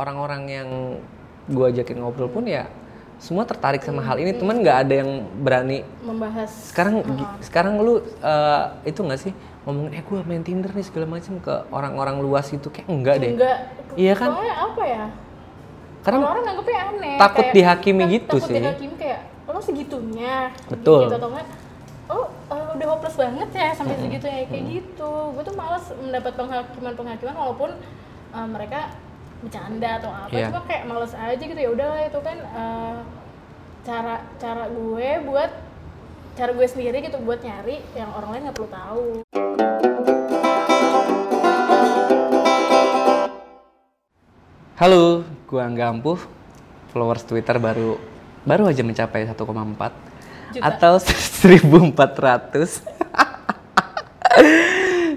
orang-orang yang gue ajakin ngobrol pun ya semua tertarik sama hal ini, teman nggak ada yang berani. Membahas. Sekarang gi- sekarang lu eh, itu nggak sih? Ngomongin eh gue main Tinder nih segala macam ke orang-orang luas itu. Kayak enggak deh. Enggak Iya kan? soalnya apa ya? Karena orang nganggepnya aneh. takut kayak- dihakimi tak- gitu takut sih. dihakimi kayak lo segitunya? Betul. gitu atau enggak oh eh, udah hopeless banget ya sampai segitu ya kayak gitu. Gue tuh malas mendapat penghakiman penghakiman walaupun eh, mereka bercanda atau apa Iya. cuma kayak males aja gitu ya udahlah itu kan eh, cara cara gue buat cara gue sendiri gitu buat nyari yang orang lain nggak perlu tahu halo gue Angga Ampuh followers Twitter baru baru aja mencapai 1,4 Juta. atau 1400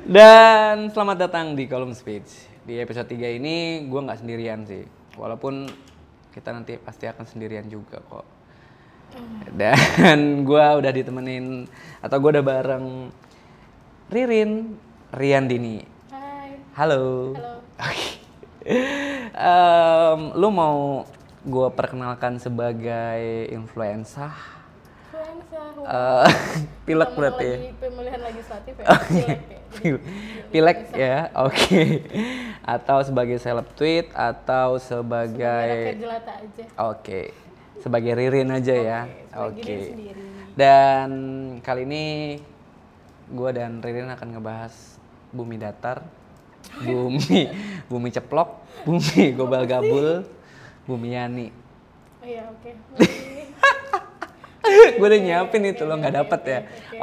dan selamat datang di kolom speech di episode 3 ini gue nggak sendirian sih. Walaupun kita nanti pasti akan sendirian juga kok. Dan gue udah ditemenin atau gue udah bareng Ririn Riandini Hai. Halo. Halo. Oke. Em, lu mau gue perkenalkan sebagai Eh, pilek berarti ya? lagi pemilihan legislatif ya pilek ya. Pil- Pilek ya, oke. Atau sebagai seleb tweet atau sebagai aja oke, sebagai Ririn aja ya. Oke. sendiri. Dan kali ini gue dan Ririn akan ngebahas bumi datar, bumi bumi ceplok, bumi gobal gabul, bumi yani. oh iya oke gue udah nyiapin itu lo nggak dapet ya.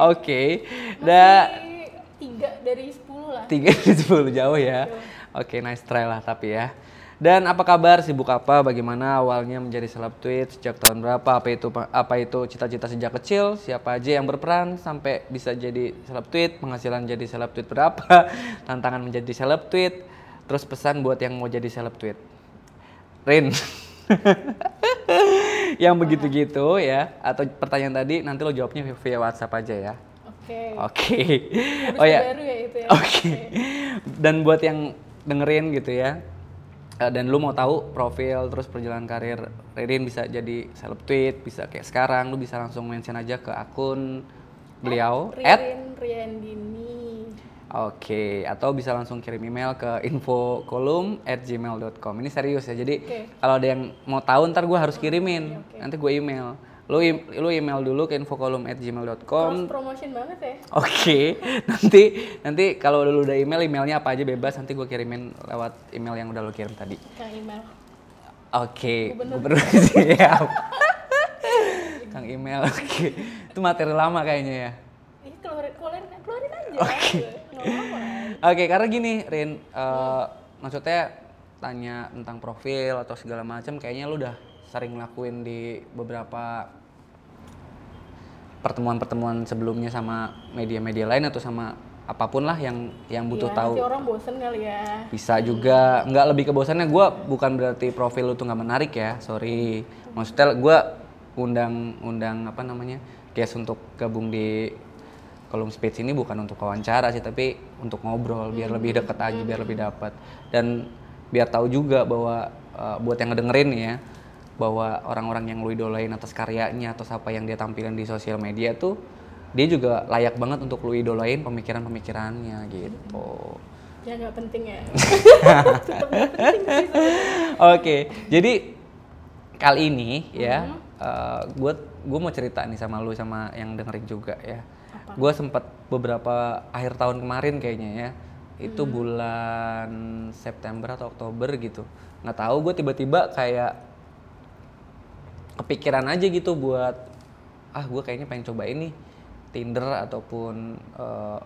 Oke, da Masih tiga dari sepuluh lah tiga dari sepuluh jauh ya. Oke, nice try lah tapi ya. Dan apa kabar? Sibuk apa? Bagaimana awalnya menjadi seleb tweet? Sejak tahun berapa? Apa itu apa itu cita-cita sejak kecil? Siapa aja yang berperan sampai bisa jadi seleb tweet? Penghasilan jadi seleb tweet berapa? Tantangan menjadi seleb tweet? Terus pesan buat yang mau jadi seleb tweet. Rin. yang begitu-gitu ya atau pertanyaan tadi nanti lo jawabnya via WhatsApp aja ya. oke Oke. Harus Oh ya. baru ya itu ya Oke. Dan buat yang dengerin gitu ya. eh, Dan lu mau tahu profil terus perjalanan karir Ririn bisa jadi seleb tweet, bisa kayak sekarang lu bisa langsung mention aja ke akun beliau at Ririn Riandini Oke, atau bisa langsung kirim email ke infokolum at gmail.com. Ini serius ya, jadi Oke. kalau ada yang mau tahu ntar gue harus kirimin, nanti gue email. Lu, lu email dulu ke infokolum at gmail.com. cross promotion banget ya Oke, nanti nanti kalau lu udah email, emailnya apa aja bebas, nanti gue kirimin lewat email yang udah lu kirim tadi. kang email Oke, gubernur siap. Kang email, oke. Itu materi lama kayaknya ya. Ih, keluarin, keluarin, keluarin aja apa-apa kan. Oke, karena gini, Rin, eh, maksudnya tanya tentang profil atau segala macam, kayaknya lu udah sering lakuin di beberapa pertemuan-pertemuan sebelumnya sama media-media lain atau sama apa pun lah yang yang butuh Iya, tahu. orang bosen kali ya Bisa juga, nggak lebih ke bosannya. Gue bukan berarti profil lu tuh nggak menarik ya, sorry. Maksudnya gue undang undang apa namanya guest untuk gabung di kolom speech ini bukan untuk wawancara sih, tapi untuk ngobrol biar lebih deket aja, biar lebih dapat dan biar tahu juga bahwa eh, buat yang ngedengerin ya, bahwa orang-orang yang lu idolain atas karyanya atau apa yang dia tampilin di sosial media tuh dia juga layak banget untuk lu idolain pemikiran-pemikirannya gitu. ya nggak penting ya. Oke, jadi kali ini ya, gue gue mau cerita nih sama lu sama yang dengerin juga ya. Gue sempat beberapa akhir tahun kemarin kayaknya ya, itu bulan September atau Oktober gitu. Nggak tahu gue tiba-tiba kayak kepikiran aja gitu buat ah gue kayaknya pengen coba ini Tinder ataupun eh,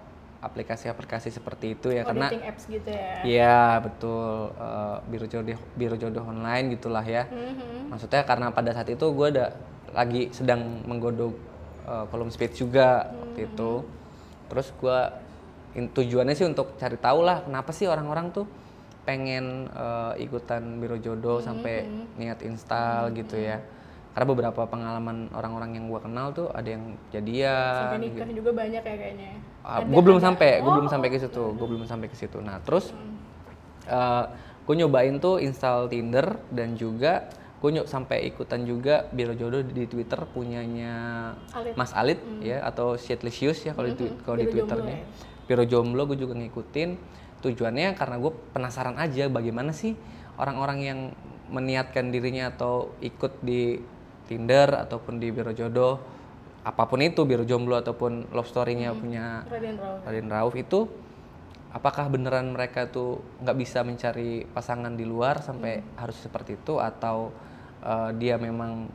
aplikasi-aplikasi seperti itu ya oh, karena dating apps gitu ya Iya betul Eh, biro jodoh biro jodoh online gitulah ya. Mhm. Maksudnya karena pada saat itu gue ada lagi sedang menggodok eh, kolom speed juga waktu itu. Terus gue tujuannya sih untuk cari tahu lah kenapa sih orang-orang tuh pengen eh, ikutan biro jodoh sampai niat install gitu ya. Karena beberapa pengalaman orang-orang yang gue kenal tuh ada yang jadian, sampai nikah juga banyak ya kayaknya gue Ada- belum ada. sampai, gue Oh, belum sampai ke situ, gue belum sampai ke situ. Nah terus gue nyobain tuh install Tinder dan juga gue nyob sampai ikutan juga biro jodoh di Twitter punyanya Alit. Mas Alit ya atau Shitlicious ya kalau di twi- kalau di Biro jomblo Twitternya. ya. Biro jomblo gue juga ngikutin. Tujuannya karena gue penasaran aja bagaimana sih orang-orang yang meniatkan dirinya atau ikut di Tinder ataupun di biro jodoh apa pun itu biro jomblo ataupun love story-nya punya Raden Rauf. Raden Rauf itu apakah beneran mereka tuh nggak bisa mencari pasangan di luar sampai harus seperti itu atau uh, dia memang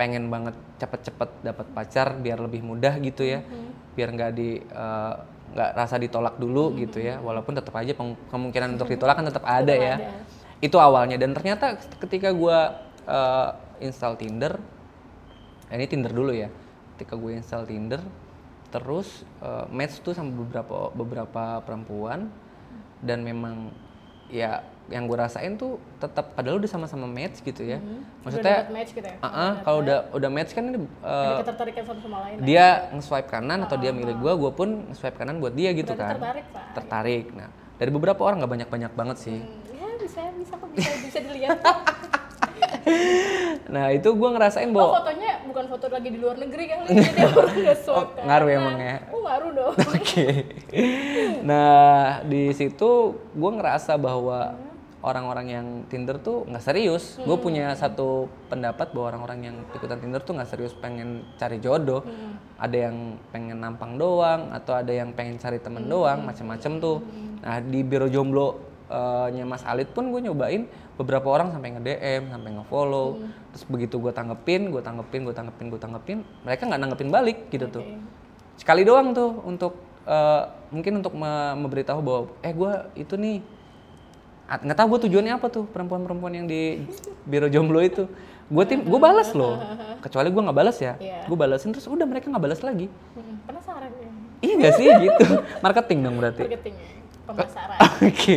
pengen banget cepet-cepet dapat pacar biar lebih mudah gitu ya. Biar nggak di uh, nggak rasa ditolak dulu gitu ya. Walaupun tetap aja kemungkinan untuk ditolak kan tetap ada ya. ada. itu awalnya. Dan ternyata ketika gua uh, install Tinder eh, ini Tinder dulu ya. Ketika gue install Tinder terus uh, match tuh sama beberapa beberapa perempuan. Dan memang ya yang gue rasain tuh tetap padahal udah sama-sama match gitu ya Udah maksudnya dapat match gitu ya. ah, ah, kalau udah udah match kan ini uh, Ada ketertarikan satu sama lain. dia nge-swipe kanan atau dia milih gue gue pun nge-swipe kanan buat dia gitu Berarti kan tertarik, Pak. tertarik nah dari beberapa orang nggak banyak-banyak banget sih Hmm, ya bisa bisa kok bisa bisa dilihat. nah itu gue ngerasain oh bahwa fotonya bukan foto lagi di luar negeri kali jadi orang nggak Oh, ngaruh emang ya? Oh ngaruh dong. Oke. Nah, di situ gue ngerasa bahwa orang-orang yang Tinder tuh nggak serius. Gue punya satu pendapat bahwa orang-orang yang ikutan Tinder tuh nggak serius pengen cari jodoh. Ada yang pengen nampang doang, atau ada yang pengen cari temen doang, macam-macam tuh. Nah, di biro jomblo eh, nya Mas Alit pun gue nyobain beberapa orang sampai nge-DM, sampai nge-follow. Terus begitu gue tanggepin, gue tanggepin, gue tanggepin, gue tanggepin, mereka nggak nanggepin balik gitu tuh sekali doang tuh untuk eh, mungkin untuk me- memberitahu bahwa eh gue itu nih nggak tahu gue tujuannya apa tuh perempuan-perempuan yang di biro jomblo itu gue tim gue balas loh kecuali gue nggak balas ya Iya. gue balasin terus udah mereka nggak balas lagi Hmm, Penasaran ya. iya nggak sih gitu marketing dong berarti Marketing ya. Pemasaran. oke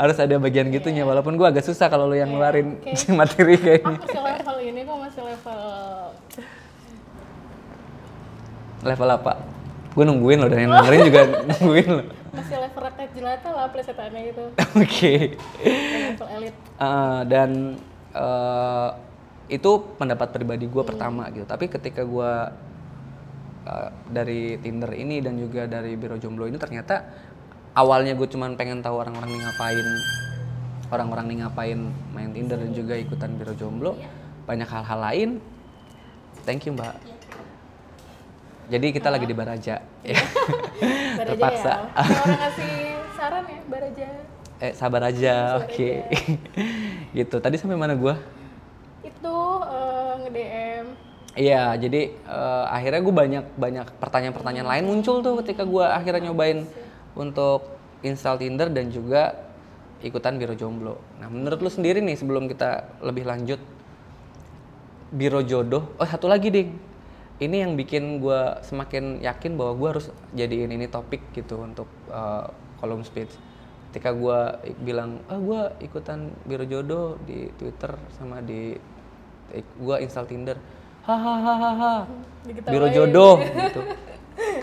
harus ada bagian gitunya walaupun gue agak susah kalau lo yang ngeluarin oke. materi kayak ini masih level ini kok masih level level apa gue nungguin lo dan yang dengerin juga nungguin lo masih level rakyat jelata lah plesetannya gitu. oke level elit. Uh, dan uh, itu pendapat pribadi gue pertama gitu tapi ketika gue uh, dari Tinder ini dan juga dari biro jomblo ini ternyata awalnya gue cuman pengen tahu orang-orang nih ngapain orang-orang nih ngapain main Tinder dan juga ikutan biro jomblo. Banyak hal-hal lain. Thank you mbak. Jadi kita lagi di Baraja. Ya Baraja Terpaksa. ya. Orang ngasih saran ya, Baraja. eh sabar aja oke. Gitu. Tadi sampai mana gue Itu eh, nge-DM Iya, jadi eh, akhirnya gue banyak banyak pertanyaan-pertanyaan lain muncul tuh ketika gue akhirnya nyobain untuk install Tinder dan juga ikutan biro jomblo. Nah, menurut lu sendiri nih sebelum kita lebih lanjut, biro jodoh. Oh, satu lagi ding, ini yang bikin gue semakin yakin bahwa gue harus jadiin ini topik gitu untuk eh, kolom speech. Ketika gue bilang, ah gue ikutan biro jodoh di Twitter sama di gue install Tinder, hahaha, biro jodoh gitu.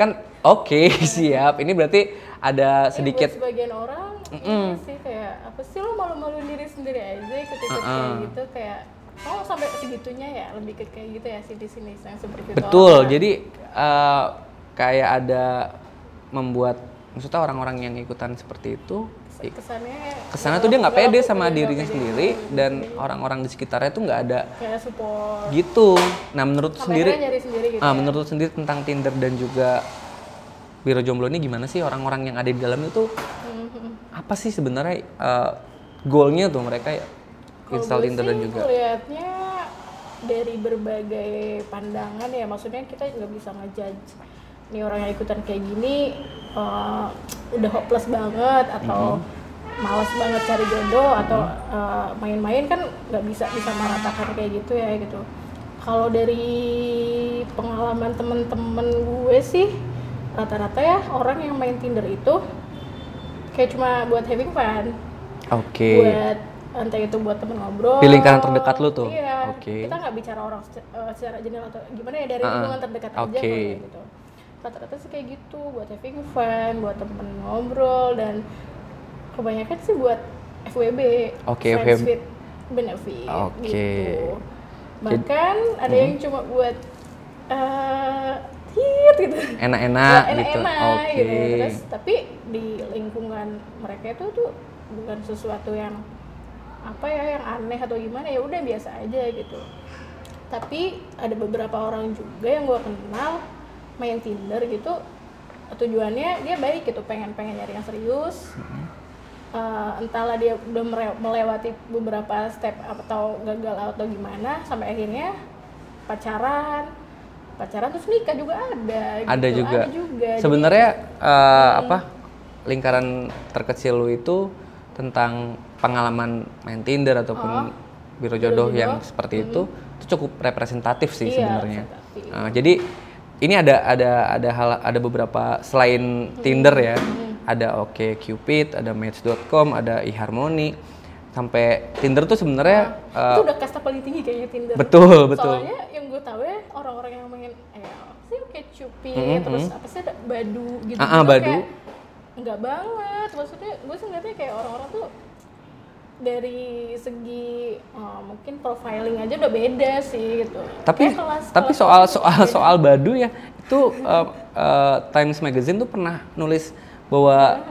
Kan oke siap. Ini berarti ada Eh, sedikit buat sebagian orang iya sih kayak apa sih lo malu-maluin diri sendiri aja ikut-ikut kayak gitu kayak oh sampai segitunya ya lebih ke kayak gitu ya sih di sini yang seperti itu Betul. orang. Jadi eh, kayak ada membuat maksudnya orang-orang yang ikutan seperti itu kesannya ke sana tuh dia nggak pede sama dirinya sendiri dan orang-orang di sekitarnya tuh nggak ada kayak support gitu. Nah menurut sampai sendiri, sendiri gitu ah, ya. menurut sendiri tentang Tinder dan juga biro jomblo ini gimana sih orang-orang yang ada di dalam itu apa sih sebenarnya eh, goalnya tuh mereka ya install Tinder dan juga Lihatnya dari berbagai pandangan ya, maksudnya kita nggak bisa ngejudge nih orang yang ikutan kayak gini eh, udah hopeless banget atau Mm-hmm. malas banget cari jodoh atau eh, main-main kan nggak bisa bisa meratakan kayak gitu ya gitu. Kalau dari pengalaman temen-temen gue sih rata-rata ya orang yang main Tinder itu kayak cuma buat having fun Oke. buat entah itu buat temen ngobrol Di lingkaran terdekat lu tuh? iya Oke. kita nggak bicara orang seca- eh, secara general atau gimana ya dari Ah, lingkungan terdekat aja oke. kalau kayak gitu rata-rata sih kayak gitu buat having fun buat temen ngobrol dan kebanyakan sih buat FWB Oke, Friends FWB. with Benefit Oke. gitu bahkan ada yang cuma buat eh hit gitu. Enak-enak Buat gitu. enak-enak Oke. gitu. Terus tapi di lingkungan mereka itu tuh bukan sesuatu yang apa ya yang aneh atau gimana ya udah biasa aja gitu. Tapi ada beberapa orang juga yang gue kenal main Tinder gitu. Tujuannya dia baik gitu. Pengen pengen nyari yang serius. Eh, entahlah dia udah melewati beberapa step atau gagal atau gimana sampai akhirnya pacaran pacaran terus nikah juga ada Ada gitu. juga. ada juga Jadi, Sebenarnya eh, apa lingkaran terkecil lu itu tentang pengalaman main Tinder ataupun biro jodoh jodoh. yang seperti itu itu cukup representatif sih Iya, sebenarnya. Eh, jadi ini ada ada ada hal ada beberapa selain Tinder ya. Ada OkCupid, ada Match.com, ada eHarmony. Sampai Tinder tuh sebenarnya eh, itu udah kasta paling tinggi kayaknya Tinder betul betul. soalnya yang gue tahu ya orang-orang yang main eh sih kayak Cupid Mhm, terus mhm. apa sih ada Badu gitu Ah, ah, Badu. enggak banget maksudnya gue sih ngeliatnya kayak orang-orang tuh dari segi eh, mungkin profiling aja udah beda sih gitu tapi Kayak kelas tapi kelas soal soal beda. soal Badu ya itu uh, uh, Times Magazine tuh pernah nulis bahwa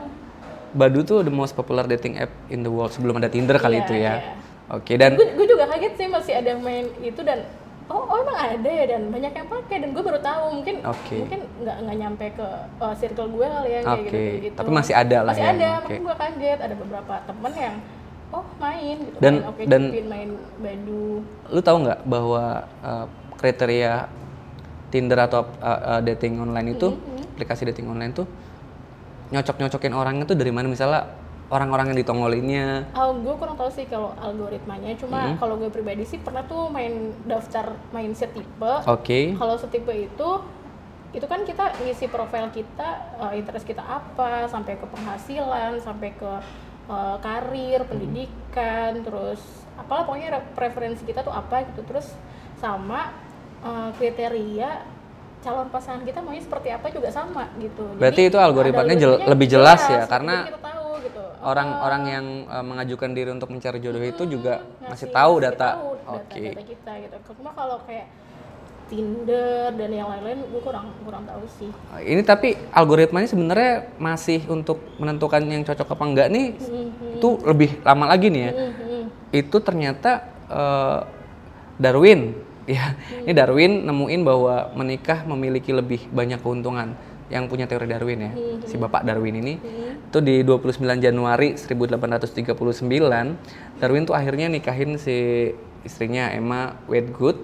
Badu tuh the most popular dating app in the world sebelum ada Tinder kali Iya, itu ya. iya. Oke dan gue juga kaget sih masih ada yang main itu dan oh, oh emang ada ya dan banyak yang pakai dan gue baru tahu mungkin Oke. mungkin nggak nggak nyampe ke uh, circle gue kali ya kayak Oke, gitu, gitu tapi masih ada lah masih ya, ada oke. makanya gue kaget ada beberapa temen yang oh main gitu Dan- main oke dan- Cupid, main badu lu tahu nggak bahwa uh, kriteria Tinder atau uh, uh, dating online itu Mm-hmm. aplikasi dating online tuh nyocok-nyocokin orangnya tuh dari mana misalnya orang-orang yang ditongolinnya Oh, gue kurang tahu sih kalau algoritmanya. Cuma Mm-hmm. kalau gue pribadi sih pernah tuh main daftar main setipe. Oke. Kalau setipe itu itu kan kita ngisi profil kita, eh, interest kita apa, sampai ke penghasilan, sampai ke eh, karir, pendidikan, terus apalah pokoknya re- preferensi kita tuh apa gitu. Terus sama eh, kriteria calon pasangan kita maunya seperti apa juga sama gitu. Berarti itu algoritmanya jel- lebih jelas ya, gitu. karena Jadi kita tahu gitu. orang-orang yang uh, mengajukan diri untuk mencari jodoh itu juga masih ngasih- tahu data. Oke. data kita gitu. Cuma kalau kayak Tinder dan yang lain-lain gue kurang kurang tahu sih. Ini tapi algoritmanya sebenarnya masih untuk menentukan yang cocok apa enggak nih itu lebih lama lagi nih ya. Mhm. Itu ternyata eh, Darwin ya. Ini Darwin nemuin bahwa menikah memiliki lebih banyak keuntungan yang punya teori Darwin ya. Si Bapak Darwin ini itu di 29 Januari 1839 Darwin tuh akhirnya nikahin si istrinya Emma Wedgwood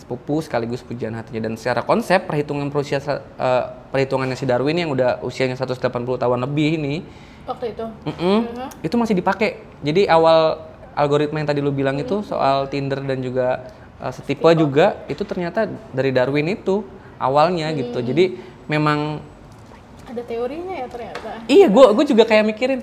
sepupu sekaligus pujian hatinya dan secara konsep perhitungan berusia eh, perhitungannya si Darwin yang udah usianya 180 tahun lebih ini Waktu itu. mm-mm, itu masih dipakai jadi awal algoritma yang tadi lu bilang itu soal Tinder dan juga eh, setipe juga itu ternyata dari Darwin itu awalnya gitu jadi memang Ada teorinya ya ternyata. iya gue gue juga kayak mikirin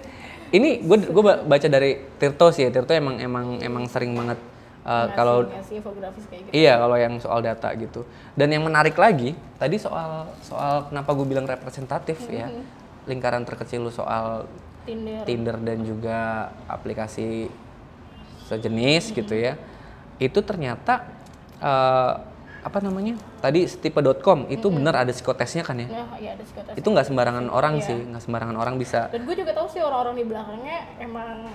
ini gue gue baca dari Tirto sih ya Tirto emang emang emang sering banget eh, kalau gitu. Iya, kalau yang soal data gitu. Dan yang menarik lagi, tadi soal soal kenapa gue bilang representatif ya, lingkaran terkecil lu soal Tinder. Tinder dan juga aplikasi sejenis gitu ya, itu ternyata eh, apa namanya? Tadi stipe.com itu benar ada psikotesnya kan ya? Nah, ya ada psikotes. Itu nggak sembarangan orang Iya. sih, nggak sembarangan orang bisa. Dan gue juga tahu sih orang-orang di belakangnya emang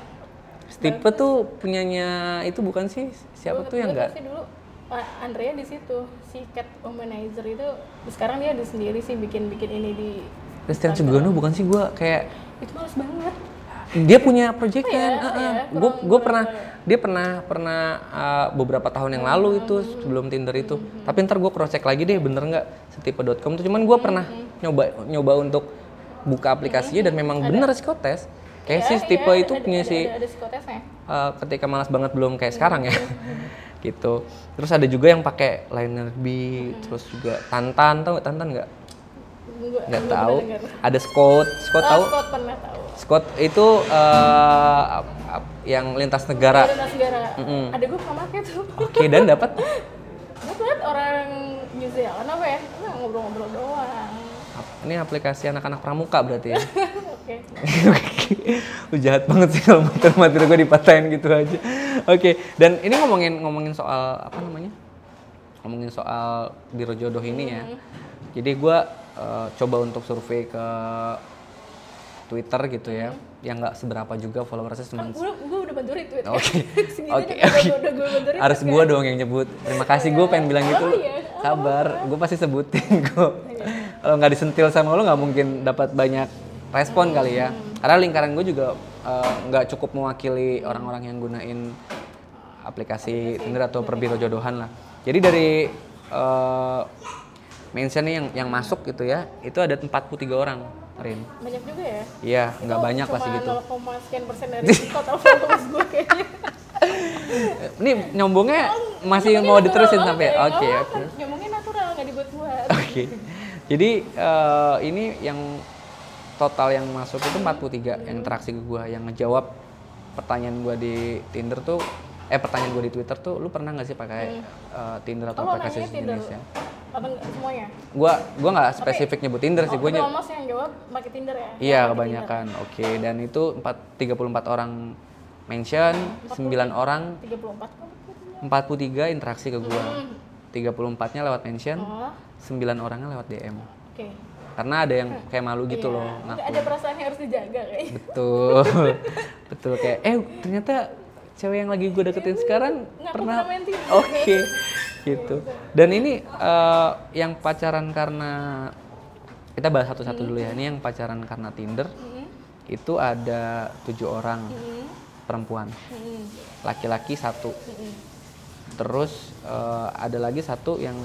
Stipe tuh punyanya itu bukan sih siapa Gua- tuh yang nggak dulu Pak Andrea di situ si cat womanizer itu sekarang dia di sendiri sih bikin bikin ini di Christian Sugiono bukan sih gue kayak itu males banget dia punya project Oh kan? Ya? Oh ya? gue gue pernah dia pernah pernah uh, beberapa tahun yang lalu itu sebelum Tinder itu. Tapi ntar gue cross check lagi deh bener nggak? Setipe.com tuh. Cuman gue pernah nyoba nyoba untuk buka aplikasinya dan memang bener psikotes kayak si Iya, tipe iya, itu ada- punya ada, si ada, ada uh, ketika malas banget belum kayak sekarang ya. Gitu. Terus ada juga yang pakai liner B terus juga tantan tau nggak? Tantan nggak Gua- nggak tahu. ada Scott. Scott Oh, tahu? Scott pernah tahu. Scott itu ap- yang lintas negara. Ada negara. Ada gue pernah pakai tuh. Oke, dan dapat? Dapat orang New Zealand apa ya? Nah, ngobrol-ngobrol doang. Ini aplikasi anak-anak pramuka berarti ya. Oke. Lu jahat banget sih kalau materi-materi gue dipatahin gitu aja. Oke, dan ini ngomongin ngomongin soal apa namanya? Ngomongin soal biro jodoh ini ya. Jadi gue eh, coba untuk survei ke Twitter gitu ya, yang nggak seberapa juga followersnya cuma Gue gue udah bantu retweet. Oke. Oke. gue. Harus gua dong yang nyebut. Terima kasih gue pengen bilang gitu. Oh, iya. Sabar, gue pasti sebutin kok. Kalau nggak disentil sama lo nggak mungkin dapat banyak respon kali ya. Karena lingkaran gue juga eh, nggak cukup mewakili orang-orang yang gunain aplikasi Tinder atau perbiro jodohan lah. Jadi dari eh, mention nih yang yang masuk gitu ya, itu ada 43 orang, Rin. Banyak juga ya. Iya, nggak banyak lah segitu. Cuma 0, sekian persen dari total followers gue kayaknya. Ini nyombongnya masih Ngomongin mau diterusin sampai nggak oke apa-apa. oke. Ngomongin natural nggak dibuat-buat. Oke. Jadi eh, ini yang total yang masuk itu 43 yang interaksi ke gua yang ngejawab pertanyaan gua di Tinder tuh eh pertanyaan gua di Twitter tuh lu pernah nggak sih pakai eh, Tinder atau Oh, aplikasi nanyanya Tinder sejenisnya? Apa enggak semuanya? Gua gua nggak spesifik nyebut Tinder sih, Oh, gua tapi ny- Almost yang jawab pakai Tinder ya? Iya, kebanyakan. Oke, dan itu 4 34 orang mention, 9 orang Tinder. 34 kok. 43 interaksi ke gua. 34-nya lewat mention, Oh, 9 orangnya lewat DM. oke. Karena ada yang kayak malu gitu Iya. loh ngaku. ada perasaan yang harus dijaga kayaknya. Betul. Betul kayak eh ternyata cewek yang lagi gue deketin sekarang Ngaku pernah pernah main Tinder. Gitu. Dan ini eh, yang pacaran karena kita bahas satu-satu dulu ya. Ini yang pacaran karena Tinder Hmm, itu ada tujuh orang hmm, perempuan, laki-laki satu. Terus eh, ada lagi satu yang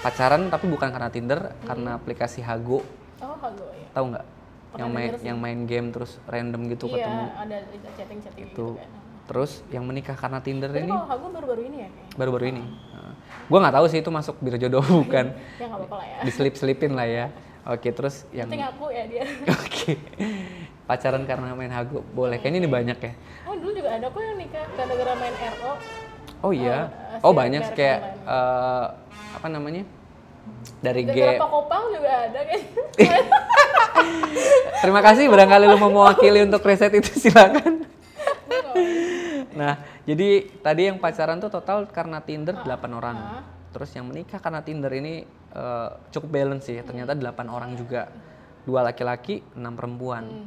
pacaran tapi bukan karena Tinder, karena aplikasi Hago. Oh, hago ya. Tahu nggak? Yang main yang main game terus random gitu iya, ketemu. ada chatting-chatting gitu Tuh. kan. Terus yang menikah karena Tinder Tapi ini kalau hago baru-baru ini ya baru-baru ini. Gua nggak tahu sih itu masuk biro jodoh bukan. Ya nggak apa-apa lah ya. Diselip-selipin lah ya. Oke, terus yang Penting aku ya dia. Oke. Pacaran karena main hago boleh. Kayaknya ini banyak ya. Oh dulu juga ada kok yang nikah gara-gara main RO. Oh iya. Oh, Oh si banyak kayak eh, apa namanya? Dari game. Pakopang juga ada kayaknya. Terima kasih barangkali lu mau mewakili untuk riset itu silakan. Nah, jadi tadi yang pacaran tuh total karena Tinder 8 orang. Terus yang menikah karena Tinder ini eh, cukup balance sih. Ternyata 8 orang juga. Dua laki-laki, enam perempuan.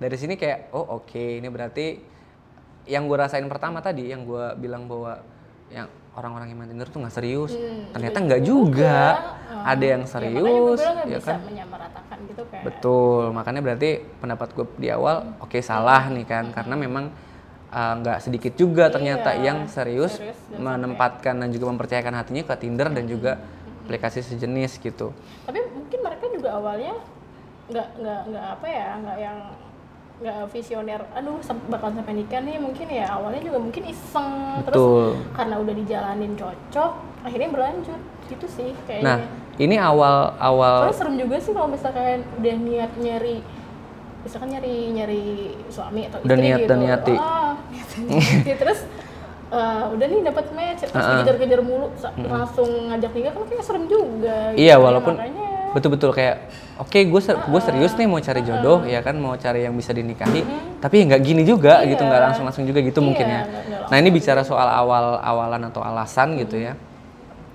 Dari sini kayak oh oke, ini berarti yang gue rasain pertama tadi yang gue bilang bahwa yang orang-orang yang main Tinder tuh nggak serius. Ternyata nggak juga. Ada yang Ya, gue serius, bilang nggak ya bisa kan? menyamaratakan gitu kan. Betul, makanya berarti pendapat gue di awal oke salah nih kan, karena memang uh, nggak sedikit juga ternyata Iya, yang serius, serius menempatkan dan juga mempercayakan hatinya ke Tinder dan juga aplikasi sejenis gitu. Tapi mungkin mereka juga awalnya nggak nggak nggak apa ya nggak yang nggak visioner. Aduh bakal sampai nikah nih mungkin ya awalnya juga mungkin iseng Betul. terus karena udah dijalanin cocok akhirnya berlanjut gitu sih kayaknya. Nah, ini awal awal Soalnya serem juga sih kalau misalkan udah niat nyari misalkan nyari nyari suami atau Udah istri niat gitu. dan niati. Ah, niati. terus eh, udah nih dapat match terus dikejar-kejar mulu sa- langsung ngajak nikah kan kayak serem juga. gitu. Iya, Ya, walaupun makanya betul-betul kayak oke gue gue serius nih mau cari jodoh ya kan mau cari yang bisa dinikahi tapi ya nggak gini juga gitu nggak langsung langsung juga gitu mungkin ya Iya, nggak- nggak nah ini bicara soal awal awalan atau alasan gitu ya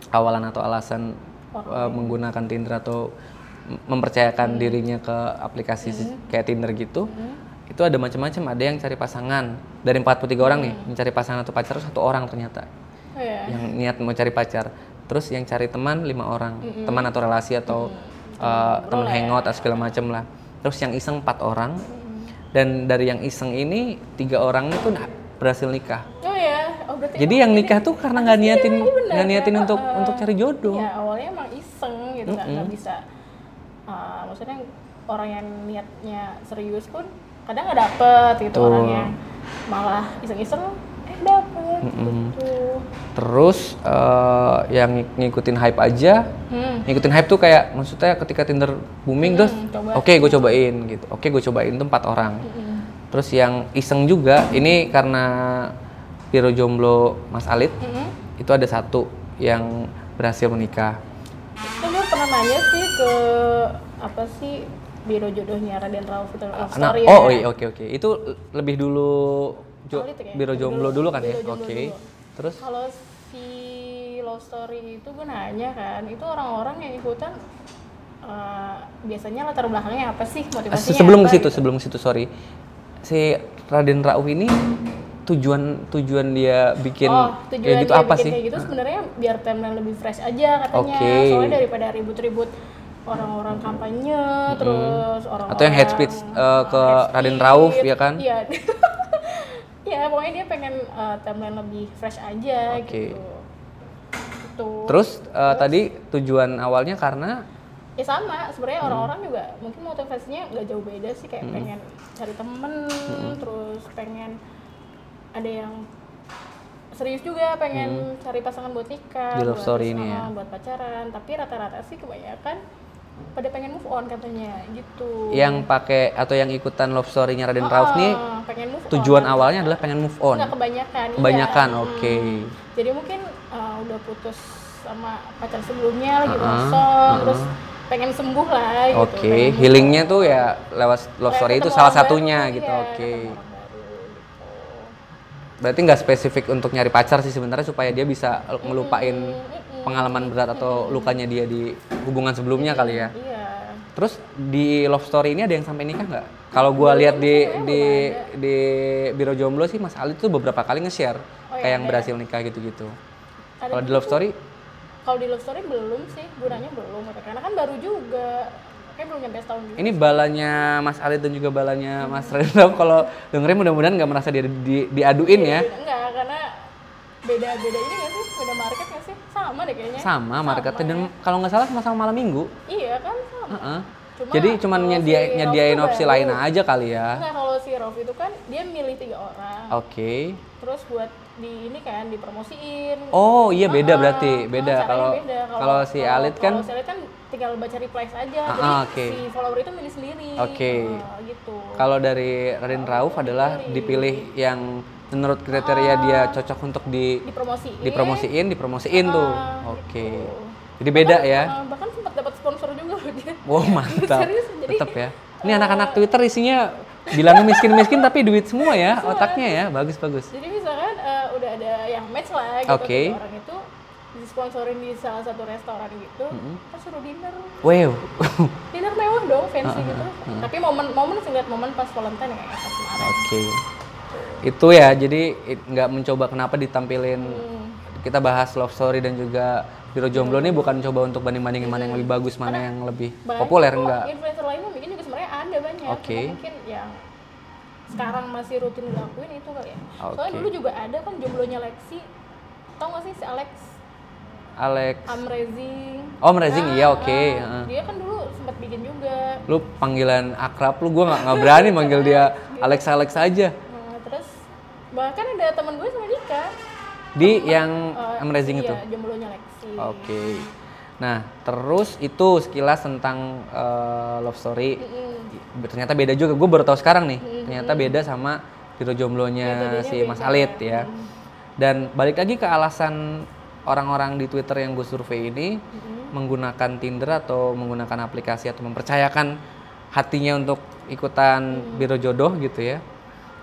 awalan atau alasan uh, menggunakan Tinder atau mempercayakan dirinya ke aplikasi se- kayak Tinder gitu itu ada macam-macam. Ada yang cari pasangan. Dari 43 orang nih mencari pasangan atau pacar satu orang ternyata. Oh, ya. yang niat mau cari pacar. Terus yang cari teman lima orang. Teman atau relasi atau uh, teman hangout atau segala macam lah. Terus yang iseng empat orang. Dan dari yang iseng ini tiga orang itu berhasil nikah. Oh ya, oh jadi yang nikah tuh karena nggak niatin nggak niatin kayak, untuk uh, untuk cari jodoh. ya awalnya emang iseng gitu nggak nggak bisa uh, maksudnya orang yang niatnya serius pun kadang nggak dapet gitu Betul. orang yang malah iseng-iseng eh dapet gitu terus eh, yang ng- ngikutin hype aja hmm. ngikutin hype tuh kayak maksudnya ketika Tinder booming terus coba. oke gue cobain gitu oke gue cobain tuh empat orang Hmm. terus yang iseng juga ini karena Piro Jomblo Mas Alit Hmm. itu ada satu yang berhasil menikah Nanya sih ke apa sih biro jodohnya Raden Rauf itu love Nah, story oh ya. iya oke oke. Itu lebih dulu jo- Alit ya? biro jomblo dulu- dulu kan ya? Oke. dulu. Terus Kalau si love story itu gue nanya kan, itu orang-orang yang ikutan eh, biasanya latar belakangnya apa sih motivasinya? sebelum ke situ, gitu. sebelum ke situ sorry. Si Raden Rauf ini tujuan tujuan dia bikin oh, tujuan kayak gitu dia apa bikin sih? Kayak gitu sebenarnya biar timeline lebih fresh aja katanya. Oke. Soalnya daripada ribut-ribut orang-orang kampanye, terus orang-orang Atau yang hate speech, eh, ke hate Raden. Rauf, ya kan? Iya. ya pokoknya dia pengen eh, timeline lebih fresh aja Oke. gitu. Gitu. Terus eh, tadi tujuan awalnya karena ya sama sebenarnya Hmm. orang-orang juga mungkin motivasinya nggak jauh beda sih kayak pengen cari temen Hmm. terus pengen ada yang serius juga pengen cari pasangan buat nikah Hmm. Di love buat, story ini ya. uh, buat pacaran tapi rata-rata sih kebanyakan pada pengen move on katanya gitu yang pakai atau yang ikutan love story-nya Raden Rauf nih Ah, pengen move tujuan on. awalnya adalah pengen move on. Nggak kebanyakan iya. Kebanyakan, Hmm. oke. jadi mungkin uh, udah putus sama pacar sebelumnya lagi Uh-uh, kosong uh-uh. terus pengen sembuh lah gitu Oke, move healingnya tuh ya lewat love Kayak story itu salah satunya gitu. iya, Oke. gitu. Berarti nggak spesifik untuk nyari pacar sih sebenarnya supaya dia bisa ngelupain pengalaman berat atau lukanya dia di hubungan sebelumnya kali ya. Iya. Terus di love story ini ada yang sampai nikah nggak? Kalau gua lihat di di di biro jomblo sih Mas Ali tuh beberapa kali nge-share Oh, kayak iya, yang ada. berhasil nikah gitu-gitu. Kalau di love story Kalau di love story belum sih, gunanya belum karena kan baru juga. Kayak belum nyampe setahun juga. ini balanya Mas Ali dan juga balanya Mas Reno kalau dengerin mudah-mudahan nggak merasa di, di- diaduin ya. Enggak, karena beda-beda ini nggak sih? Beda market nggak sih? Sama deh kayaknya. Sama marketnya dan ya. kalau nggak salah sama-sama malam minggu. Iya kan sama. Heeh. Cuma Jadi cuman nyedia, si nyediain opsi baru. lain aja kali ya. Enggak, kalau si Rof itu kan dia milih tiga orang. Oke. Terus buat di ini kan dipromosiin. Oh iya beda Ah, berarti beda kalau kalau si Alit kan kalau si Alit kan tinggal baca replies aja Ah, jadi oke. si follower itu milih sendiri Oke. Ah, gitu kalau dari Raden Rauf adalah dipilih yang menurut kriteria dia cocok untuk di dipromosiin dipromosiin, dipromosiin tuh. Ah, Oke. gitu. Jadi beda Bahkan, ya. ah, bahkan sempat dapat sponsor juga dia Wow mantap. Serius, jadi, Tetap ya. Ini anak-anak Twitter isinya bilangnya miskin-miskin tapi duit semua ya otaknya ya. Bagus bagus. jadi misalkan eh, udah ada yang match lah gitu tiga orang itu disponsorin di salah satu restoran gitu terus suruh dinner Wow. dinner mewah dong fancy Ah, gitu tapi momen momen sih lihat momen pas Valentine ya kayak pas kemarin Oke. Itu ya. Jadi nggak mencoba kenapa ditampilin Hmm. kita bahas love story dan juga Biro Jomblo ini bukan coba untuk banding-bandingin mana yang lebih bagus, mana yang lebih populer enggak. influencer lainnya bikin juga sebenarnya ada banyak Oke. Cuma mungkin yang sekarang masih rutin dilakuin itu kali ya soalnya Oke. dulu juga ada kan jomblonya Lexi tau gak sih si Alex Alex. Amazing Om Rezing iya oke. Ah, heeh. dia kan dulu sempat bikin juga Lu panggilan akrab lu gua nggak berani manggil dia Alex Alex aja. Nah, terus bahkan ada teman gue sama nikah Di yang Eh, Amazing iya, itu. jomblonya Lexi Oke. Nah, terus itu sekilas tentang eh, love story. Mm-mm. Ternyata beda juga. Gue baru tahu sekarang nih. Ternyata beda sama Biro Jomblonya si Mas beda. Alit ya. Dan balik lagi ke alasan orang-orang di Twitter yang gue survei ini menggunakan Tinder atau menggunakan aplikasi atau mempercayakan hatinya untuk ikutan Biro Jodoh gitu ya.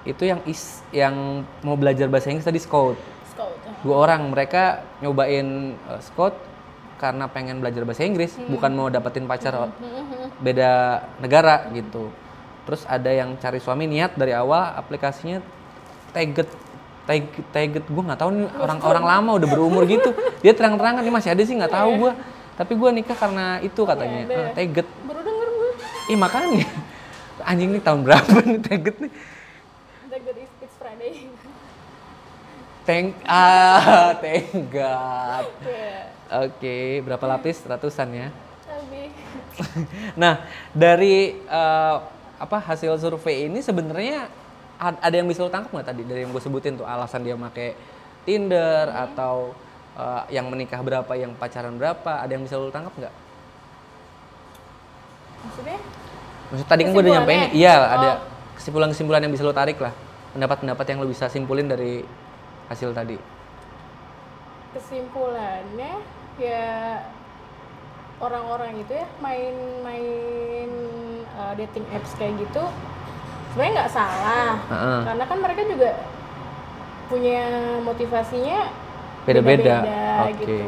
Itu yang is yang mau belajar bahasa Inggris tadi Scout. Scout ah. dua orang mereka nyobain uh, Scott karena pengen belajar bahasa Inggris bukan mau dapetin pacar beda negara gitu. Terus ada yang cari suami niat dari awal aplikasinya taget tag taget gue nggak tahu nih orang-orang lama udah berumur gitu. Dia terang-terangan nih masih ada sih nggak tahu gue tapi gue nikah karena itu katanya. ada ya? ah, taget baru denger gue ih makanya. Anjing nih tahun berapa nih taget nih? That is- it's Friday. Thank ah God. ya Oke, berapa lapis? Ratusan ya. Nah, dari eh, apa hasil survei ini sebenarnya ada yang bisa lo tangkap nggak tadi dari yang gue sebutin tuh alasan dia pakai Tinder atau eh, yang menikah berapa, yang pacaran berapa, ada yang bisa lo tangkap nggak? maksudnya Maksud tadi kan gue udah nyampein, iya Oh. ada kesimpulan-kesimpulan yang bisa lo tarik lah, pendapat-pendapat yang lo bisa simpulin dari hasil tadi. kesimpulannya ya orang-orang itu ya main-main uh, dating apps kayak gitu sebenarnya nggak salah Heeh. karena kan mereka juga punya motivasinya Beda-beda. Oke. gitu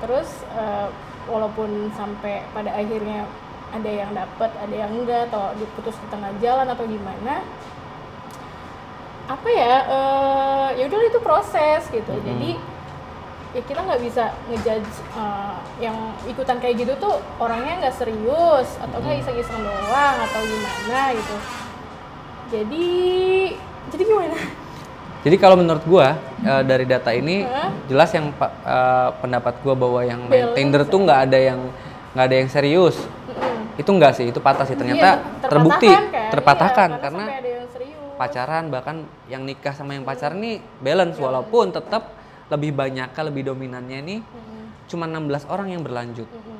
terus uh, walaupun sampai pada akhirnya ada yang dapat ada yang enggak atau diputus di tengah jalan atau gimana apa ya eh ya udah itu proses gitu Mm-mm. jadi ya kita nggak bisa ngejudge eh, yang ikutan kayak gitu tuh orangnya nggak serius atau nggak iseng-iseng doang atau gimana gitu jadi jadi gimana Jadi kalau menurut gua eh, dari data ini Hah? jelas yang eh, pendapat gua bahwa yang Tinder tuh nggak ada yang nggak ada yang serius. Mm-mm. Itu enggak sih, itu patah sih. Ternyata Iya, terbukti terpatahkan kan? terpatahkan Iya, karena serius pacaran bahkan yang nikah sama yang pacaran nih balance walaupun tetap lebih banyak lebih dominannya nih Mm-mm. cuma 16 orang yang berlanjut. Mm-mm.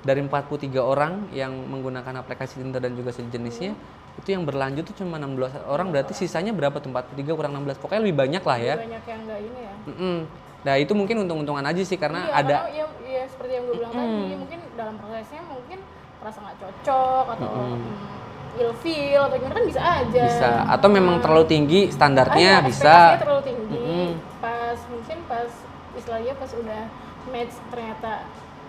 Dari 43 orang yang menggunakan aplikasi Tinder dan juga sejenisnya itu yang berlanjut tuh cuma 16 orang. Berarti sisanya berapa tuh? 43 kurang 16 pokoknya lebih banyak lah ya. banyak yang nggak ini ya? Mm-mm. Nah itu mungkin untung-untungan aja sih karena Iya, ada karena ya, ya seperti yang gue bilang tadi mungkin dalam prosesnya mungkin merasa nggak cocok atau mm, ilfeel atau gimana kan bisa aja. Bisa. Atau memang terlalu tinggi standarnya Ada, bisa. ekspektasinya terlalu tinggi. Mm-mm. pas mungkin pas istilahnya pas udah match ternyata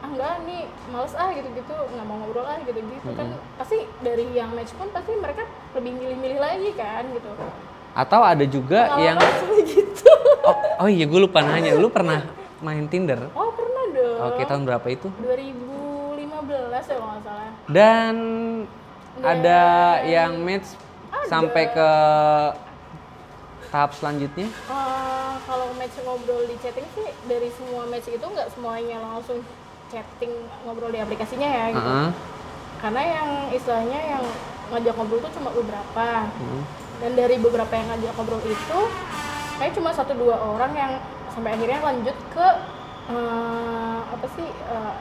ah enggak nih males ah gitu-gitu nggak mau ngobrol ah gitu-gitu. Kan pasti dari yang match pun pasti mereka lebih milih-milih lagi kan gitu. Atau ada juga yang Pengalaman seperti gitu. Oh, oh iya gue lupa nanya, lu pernah main Tinder? oh pernah dong. Oke tahun berapa itu? 2015 ya kalau nggak salah. Dan ada yang match sampai ke tahap selanjutnya? Eh, kalau match ngobrol di chatting sih dari semua match itu nggak semuanya langsung chatting ngobrol di aplikasinya ya gitu. Heeh. Karena yang istilahnya yang ngajak ngobrol itu cuma beberapa. Hmm. Dan dari beberapa yang ngajak ngobrol itu kayak cuma satu dua orang yang sampai akhirnya lanjut ke eh, apa sih eh,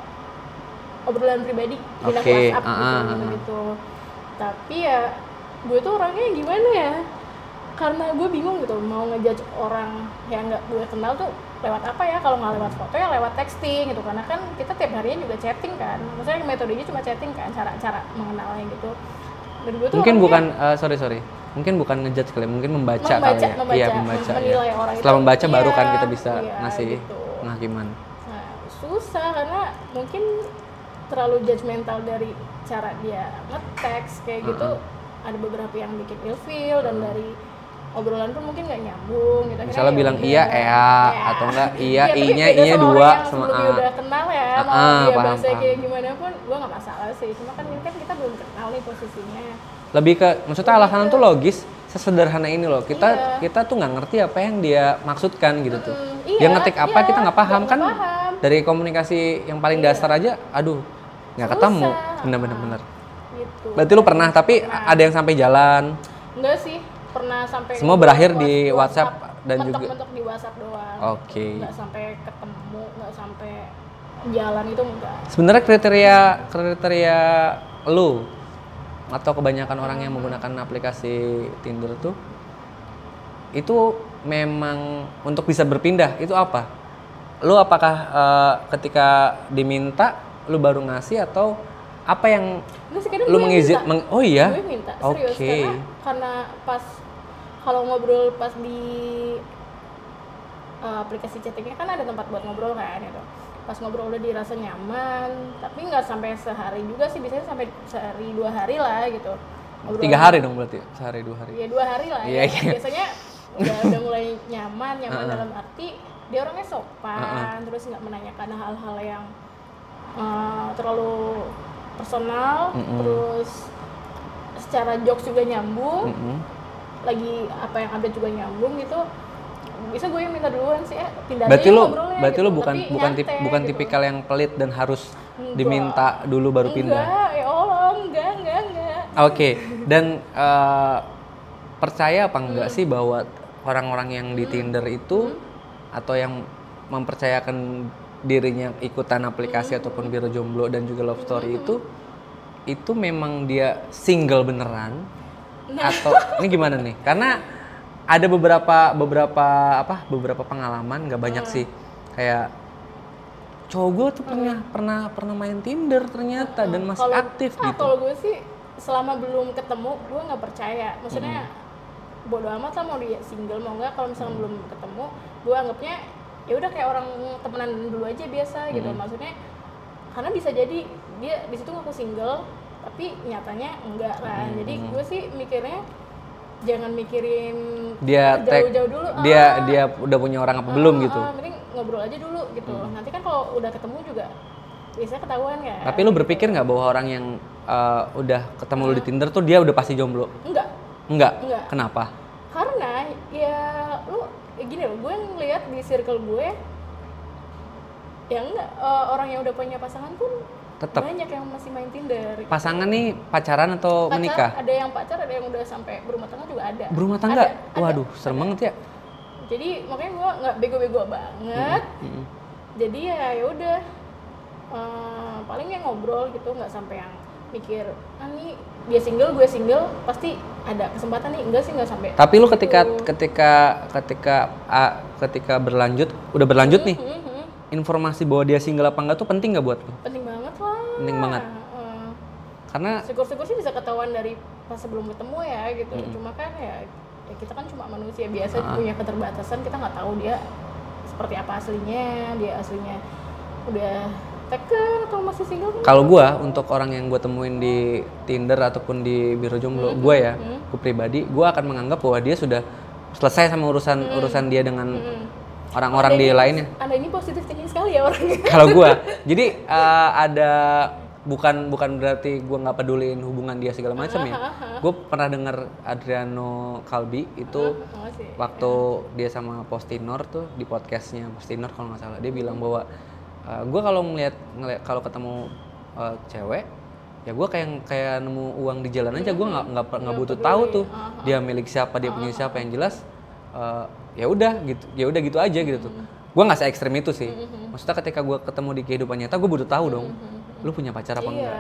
obrolan pribadi pindah Oke, ke WhatsApp ah, ah, gitu, gitu. Tapi ya gue tuh orangnya gimana ya? Karena gue bingung gitu mau ngejudge orang yang nggak gue kenal tuh lewat apa ya? Kalau nggak lewat foto ya lewat texting gitu. Karena kan kita tiap harinya juga chatting kan. Maksudnya metodenya cuma chatting kan, cara-cara mengenalnya gitu. Dan gue tuh Mungkin bukan eh, sorry sorry, mungkin bukan ngejudge kali, mungkin membaca, Membaca, kali ya. membaca, iya membaca. menilai iya. orang itu. Setelah membaca baru kan Iya, kita bisa iya, ngasih gitu. penghakiman. Nah, susah karena mungkin terlalu judgmental dari cara dia nge-text kayak gitu. Ada beberapa yang bikin ilfeel dan dari obrolan pun mungkin nggak nyambung gitu. Akhirnya Misalnya ya bilang iya, ea, atau enggak iya, i-nya, i-nya dua, sama a. udah kenal ya, Ah, mau ah, dia paham, bahasa kayak gimana pun gue nggak masalah sih. Cuma kan ini kan kita belum kenal nih posisinya. Lebih ke maksudnya alasan tuh logis, sesederhana ini loh. Kita Iya. kita tuh nggak ngerti apa yang dia maksudkan gitu tuh. Mm, dia iya, ngetik apa iya, kita nggak paham kan? paham. Dari komunikasi yang paling Iya. dasar aja, aduh nggak ketemu. Bener-bener bener. Gitu. Berarti lu pernah tapi Pernah. ada yang sampai jalan. Enggak sih, pernah sampai Semua berakhir di WhatsApp dan juga- mentok-mentok di WhatsApp doang. Oke. Enggak sampai ketemu, enggak sampai jalan itu enggak. Sebenarnya kriteria kriteria lu atau kebanyakan orang yang menggunakan aplikasi Tinder tuh itu memang untuk bisa berpindah itu apa? Lu apakah eh, ketika diminta lu baru ngasih atau apa yang kadang lu gue yang mengizin minta. meng- oh iya? Gue minta, serius Oke. karena karena pas kalau ngobrol pas di uh, aplikasi chattingnya kan ada tempat buat ngobrol kan gitu. Pas ngobrol udah dirasa nyaman, tapi nggak sampai sehari juga sih, biasanya sampai sehari dua hari lah gitu. Ngobrol Tiga hari dong berarti sehari dua hari. ya dua hari lah Iya, ya. iya. biasanya udah udah mulai nyaman nyaman Uh-uh. dalam arti dia orangnya sopan terus nggak menanyakan hal-hal yang uh, terlalu personal Mm-mm. terus secara jokes juga nyambung Mm-mm. Lagi apa yang ada juga nyambung gitu bisa gue yang minta duluan sih eh pindah Berarti aja lu ngobrolnya berarti gitu. lu bukan Tapi bukan tip, nyantai bukan gitu. tipikal yang pelit dan harus Enggak. diminta dulu baru pindah. enggak ya Allah enggak enggak enggak Oke, dan eh, percaya apa enggak Hmm. sih bahwa orang-orang yang di Tinder itu atau yang mempercayakan dirinya ikutan aplikasi Hmm. ataupun biro jomblo dan juga love story itu itu memang dia single beneran Nah. atau ini gimana nih? Karena ada beberapa beberapa apa beberapa pengalaman nggak banyak Hmm. sih kayak cowok gue tuh pernah pernah pernah main Tinder ternyata dan masih Kalau- aktif ah, gitu. Kalau gue sih selama belum ketemu, gue nggak percaya. Maksudnya bodo amat lah mau dia single mau nggak. Kalau misalnya belum ketemu, gue anggapnya ya udah kayak orang temenan dulu aja biasa gitu. Maksudnya karena bisa jadi dia di situ ngaku single, tapi nyatanya enggak kan. Jadi gue sih mikirnya jangan mikirin Dia jauh-jauh dulu. dia ah, dia udah punya orang apa belum ah, gitu. ah, mending ngobrol aja dulu gitu. Nanti kan kalau udah ketemu juga biasanya ketahuan kan. Tapi lu berpikir nggak bahwa orang yang uh, udah ketemu lu di Tinder tuh dia udah pasti jomblo? enggak Enggak. Enggak. Kenapa? karena ya lu ya gini loh gue ngeliat di circle gue yang enggak eh, orang yang udah punya pasangan pun Tetep. banyak yang masih main Tinder Pasangan nih pacaran atau Pacar, menikah? ada yang pacar ada yang udah sampai berumah tangga juga ada Berumah tangga? Ada, ada. Waduh, serem banget ya. jadi makanya gue nggak bego-bego banget Mm-mm. jadi ya ya udah eh, paling ya ngobrol gitu nggak sampai yang mikir ah nih dia single gue single pasti ada kesempatan nih enggak sih nggak sampai Tapi lu ketika ketika ketika ah, ketika berlanjut, udah berlanjut nih, Hmm, hmm. Informasi bahwa dia single apa enggak tuh penting nggak buat lu? penting banget lah Penting banget. Heeh. Karena syukur-syukur sih bisa ketahuan dari pas sebelum ketemu ya gitu cuma kan ya, ya kita kan cuma manusia biasa Ah. punya keterbatasan kita nggak tahu dia seperti apa aslinya dia aslinya udah teken atau masih single kalau gua untuk orang yang gua temuin di Tinder ataupun di biro jomblo, gua ya, gua pribadi, gua akan menganggap bahwa dia sudah selesai sama urusan urusan dia dengan orang-orang di lainnya. anda ini positif thinking sekali ya orangnya. Kalau gua, jadi uh, ada bukan bukan berarti gua nggak peduliin hubungan dia segala macam ya. Gue pernah dengar Adriano Kalbi itu waktu dia sama Postinor tuh di podcastnya Postinor kalau nggak salah dia bilang bahwa gue kalau ngeliat ngeliat kalau ketemu uh, cewek ya gue kayak kayak nemu uang di jalan aja gue nggak nggak nggak butuh tahu tuh dia milik siapa dia punya siapa. Yang jelas uh, ya udah gitu ya udah gitu aja gitu tuh. Gue nggak se ekstrim itu sih. Maksudnya ketika gue ketemu di kehidupan nyata gue butuh tahu dong lu punya pacar apa Iya. enggak?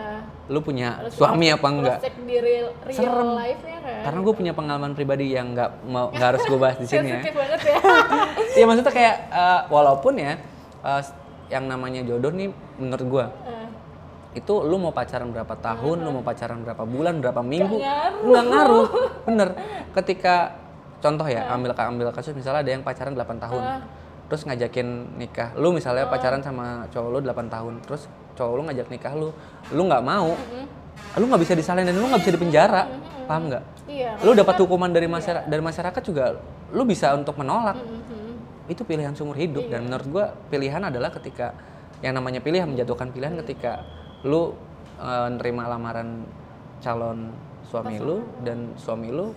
Lu punya suami apa enggak? Harus cek di real, real Serem. kan karena gue punya pengalaman pribadi yang nggak mau nggak harus gue bahas di sini ya. Ya. Iya maksudnya kayak eh, walaupun ya eh, yang namanya jodoh nih menurut gua Eh, itu lu mau pacaran berapa tahun, lu mau pacaran berapa bulan, berapa minggu, ngaruh. nggak ngaruh. Bener. Ketika contoh ya, ambil ambil kasus misalnya ada yang pacaran 8 tahun. Terus ngajakin nikah. Lu misalnya pacaran sama cowok lu 8 tahun, terus cowok lu ngajak nikah lu, lu nggak mau. Lu nggak bisa disalahin dan lu nggak bisa dipenjara. Paham nggak? iya Lu dapat hukuman dari masyarakat dari masyarakat juga lu bisa untuk menolak Mhm. itu pilihan seumur hidup dan menurut gua pilihan adalah ketika yang namanya pilihan menjatuhkan pilihan ketika lu eh, nerima lamaran calon suami lu dan suami lu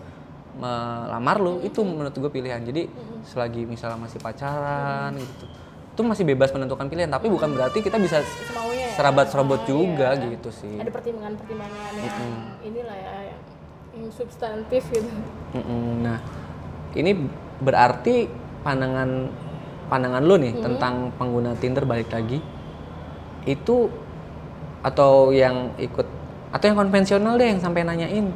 melamar lu itu menurut gue pilihan. Jadi selagi misalnya masih pacaran gitu itu masih bebas menentukan pilihan. Tapi bukan berarti kita bisa semaunya ya. serabat serobot Oh, juga iya. gitu sih. Ada pertimbangan-pertimbangan yang inilah ya yang, yang substantif gitu. Mm-mm. Nah, ini berarti pandangan pandangan lu nih tentang pengguna Tinder balik lagi itu atau yang ikut atau yang konvensional deh yang sampai nanyain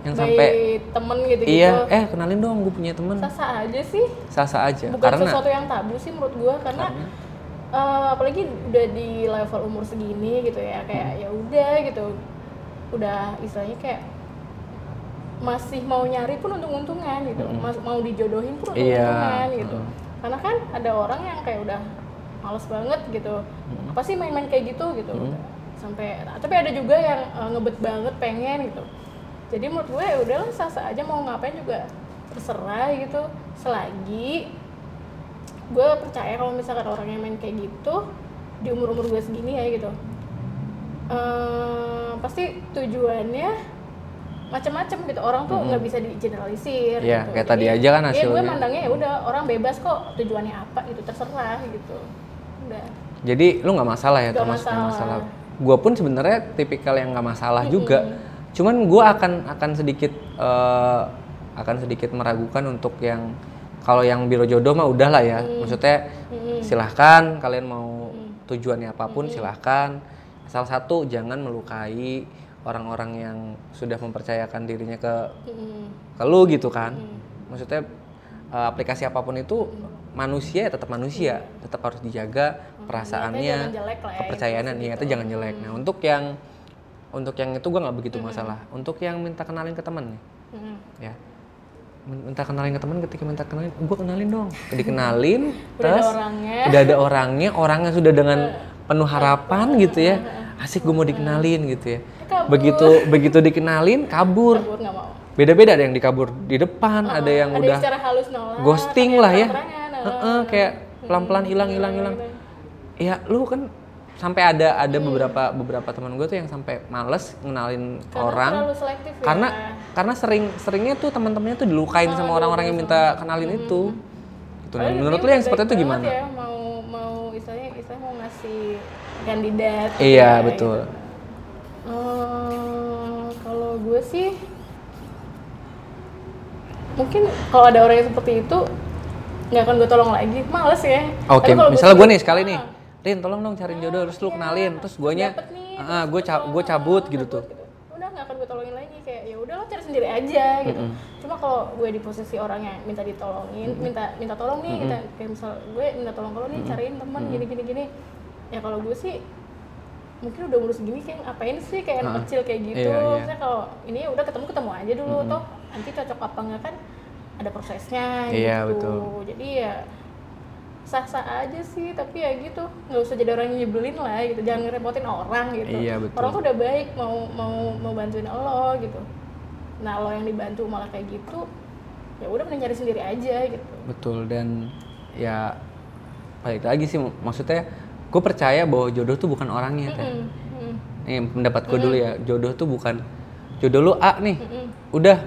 yang sampai Baik temen gitu gitu iya eh kenalin dong gue punya temen. Sasa aja sih. Sasa aja bukan karena sesuatu yang tabu sih menurut gua karena eh, apalagi udah di level umur segini gitu ya kayak ya udah gitu. Udah istilahnya kayak masih mau nyari pun untung-untungan gitu. Mas- mau dijodohin pun Iya. untung-untungan gitu. karena kan ada orang yang kayak udah males banget gitu. Apa sih main-main kayak gitu gitu. Sampai tapi ada juga yang eh, ngebet banget pengen gitu jadi menurut gue ya udahlah sasa aja mau ngapain juga terserah gitu. Selagi gue percaya kalau misalkan orang yang main kayak gitu di umur umur gue segini ya gitu. Eh, pasti tujuannya macam-macam gitu. Orang tuh nggak bisa digeneralisir Iya, gitu. kayak tadi aja kan Iya gue hasilnya. mandangnya ya udah orang bebas kok tujuannya apa gitu terserah gitu. Udah. Jadi lu nggak masalah ya Nggak termasuk masalah. masalah. Gue pun sebenarnya tipikal yang nggak masalah juga cuman gue akan akan sedikit eh, akan sedikit meragukan untuk yang kalau yang biro jodoh mah udahlah ya. Maksudnya silahkan kalian mau tujuannya apa pun silahkan. Salah satu jangan melukai orang-orang yang sudah mempercayakan dirinya ke Mm-mm. ke lu gitu kan. Maksudnya eh, aplikasi apa pun itu manusia ya tetap manusia. Tetap harus dijaga perasaannya jelek lah ya, kepercayaannya. gitu. jangan jelek. Nah untuk yang untuk yang itu gua nggak begitu masalah. Untuk yang minta kenalin ke temen nih. Mm-mm. ya. Minta kenalin ke teman ketika minta kenalin gue kenalin dong. Dikenalin Udah ada terus orangnya. udah ada orangnya orangnya sudah dengan penuh harapan gitu ya. Asik gue mau dikenalin gitu ya. Kabur. begitu begitu dikenalin kabur. Kabur beda-beda ada yang dikabur di depan ada yang ada udah secara halus nolak ghosting lah yang ya. nolak. Heeh, kayak pelan-pelan hilang hilang hilang. ya lu kan sampai ada ada beberapa beberapa teman gue tuh yang sampai males ngenalin Karena orang. selektif ya. karena karena sering seringnya tuh teman-temannya tuh dilukain sama orang-orang yang minta kenalin itu. Gitu. Nah, Padahal menurut lu yang seperti itu gimana? ya, mau mau istilahnya istilahnya mau ngasih kandidat gitu iya ya, betul. Gitu. Eh, kalau gue sih mungkin kalau ada orang yang seperti itu nggak akan gue tolong lagi. Males ya. Oke kalau misalnya gue nih sekali nih. Ah, Rin tolong dong cariin jodoh terus lu kenalin terus guanya ah terus gue ca gue cabut gitu tuh. Udah nggak akan gue tolongin lagi kayak ya udah lo cari sendiri aja gitu. Cuma kalau gue di posisi orang yang minta ditolongin minta minta tolong nih minta kayak misal gue minta tolong kalau nih cariin teman gini gini gini. Ya kalau gue sih mungkin udah umur segini kayak ngapain sih? Kayak anak kecil kayak gitu. Iya, iya. Maksudnya kalau ini ya udah ketemu ketemu aja dulu toh. Nanti cocok apa enggak kan ada prosesnya Iya, gitu. betul. jadi ya sah-sah aja sih tapi ya gitu nggak usah jadi orang yang nyebelin lah gitu jangan ngerepotin orang gitu. Iya, betul. orang tuh udah baik mau mau mau bantuin lo gitu. Nah lo yang dibantu malah kayak gitu ya udah mending nyari sendiri aja gitu. Betul dan ya balik lagi sih maksudnya gue percaya bahwa jodoh tuh bukan orangnya teh. Hmm, hmm, nih pendapat gue dulu ya jodoh tuh bukan jodoh lu A nih. Udah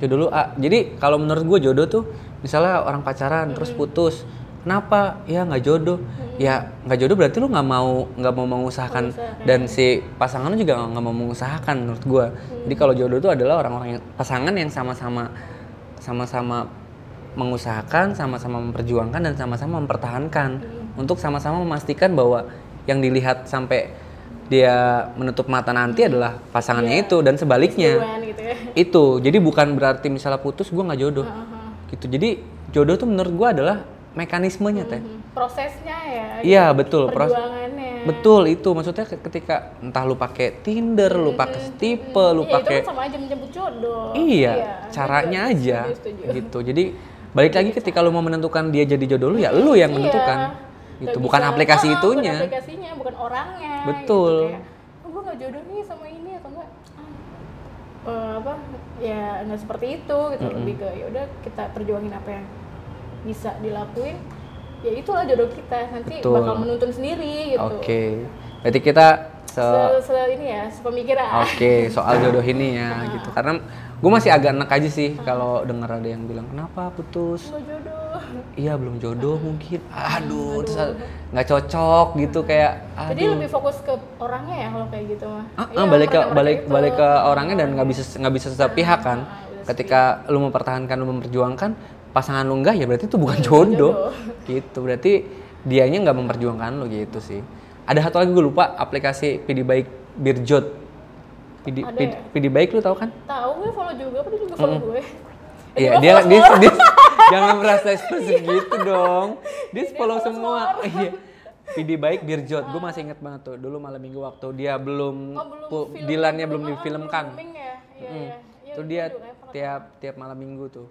jodoh lu A. Jadi kalau menurut gue jodoh tuh misalnya orang pacaran terus putus kenapa? Ya nggak jodoh. Ya nggak jodoh berarti lu nggak mau nggak mau mengusahakan. Dan si pasangan lu juga nggak mau mengusahakan menurut gue jadi kalau jodoh tuh adalah orang-orang yang pasangan yang sama-sama sama-sama mengusahakan sama-sama memperjuangkan dan sama-sama mempertahankan. Untuk sama-sama memastikan bahwa yang dilihat sampai dia menutup mata nanti adalah pasangannya itu dan sebaliknya. Gitu ya. Itu. Jadi bukan berarti misalnya putus gue nggak jodoh. Gitu. Jadi jodoh tuh menurut gue adalah mekanismenya teh Hmm, prosesnya ya iya betul pros- perjuangannya betul itu maksudnya ke- ketika entah lu pakai Tinder lu pakai Stipe lu Iya, itu pakai kan sama aja menjemput jodoh Iya, gue caranya juga aja setuju, setuju. gitu. Jadi balik lagi ketika lu mau menentukan dia jadi jodoh lu ya lu yang Iya. menentukan. Gitu, bukan bisa- aplikasi Ah, itunya. bukan aplikasinya bukan orangnya Betul. gitu, kayak, oh, gue nggak jodoh nih sama ini atau enggak eh, apa ya nggak seperti itu gitu lebih ke ya udah kita perjuangin apa yang bisa dilakuin ya itulah jodoh kita nanti Betul. bakal menuntun sendiri gitu Oke. Berarti kita se se, se- ini ya sepemikiran Oke, soal jodoh ini ya gitu. Karena gue masih agak enak aja sih kalau denger ada yang bilang kenapa putus? Nggak jodoh Iya belum jodoh mungkin. Aduh, nggak cocok gitu kayak. jadi Aduh. lebih fokus ke orangnya ya kalau kayak gitu mah Ah, Iya, ah, balik ke balik itu. balik ke orangnya dan nggak bisa nggak bisa sepihak kan. Ah, udah Ketika lu mempertahankan lu memperjuangkan pasangan lu enggak ya berarti itu bukan jodoh. gitu. Berarti dianya nggak memperjuangkan lu gitu sih. Ada satu lagi gue lupa aplikasi PD Baik Birjot. PD, PD, ya? PD Baik lu tahu kan? tahu gue follow juga apa dia juga follow gue Iya, dia dia, dia jangan merasa eksklusif gitu dong. Dia follow semua. Iya. PD baik Birjot, gue masih inget banget tuh dulu malam minggu waktu dia belum, Oh, belum film- Dilannya belum ah, difilmkan. booming ya iya iya Iya, Tuh gue dia tiap tiap malam minggu tuh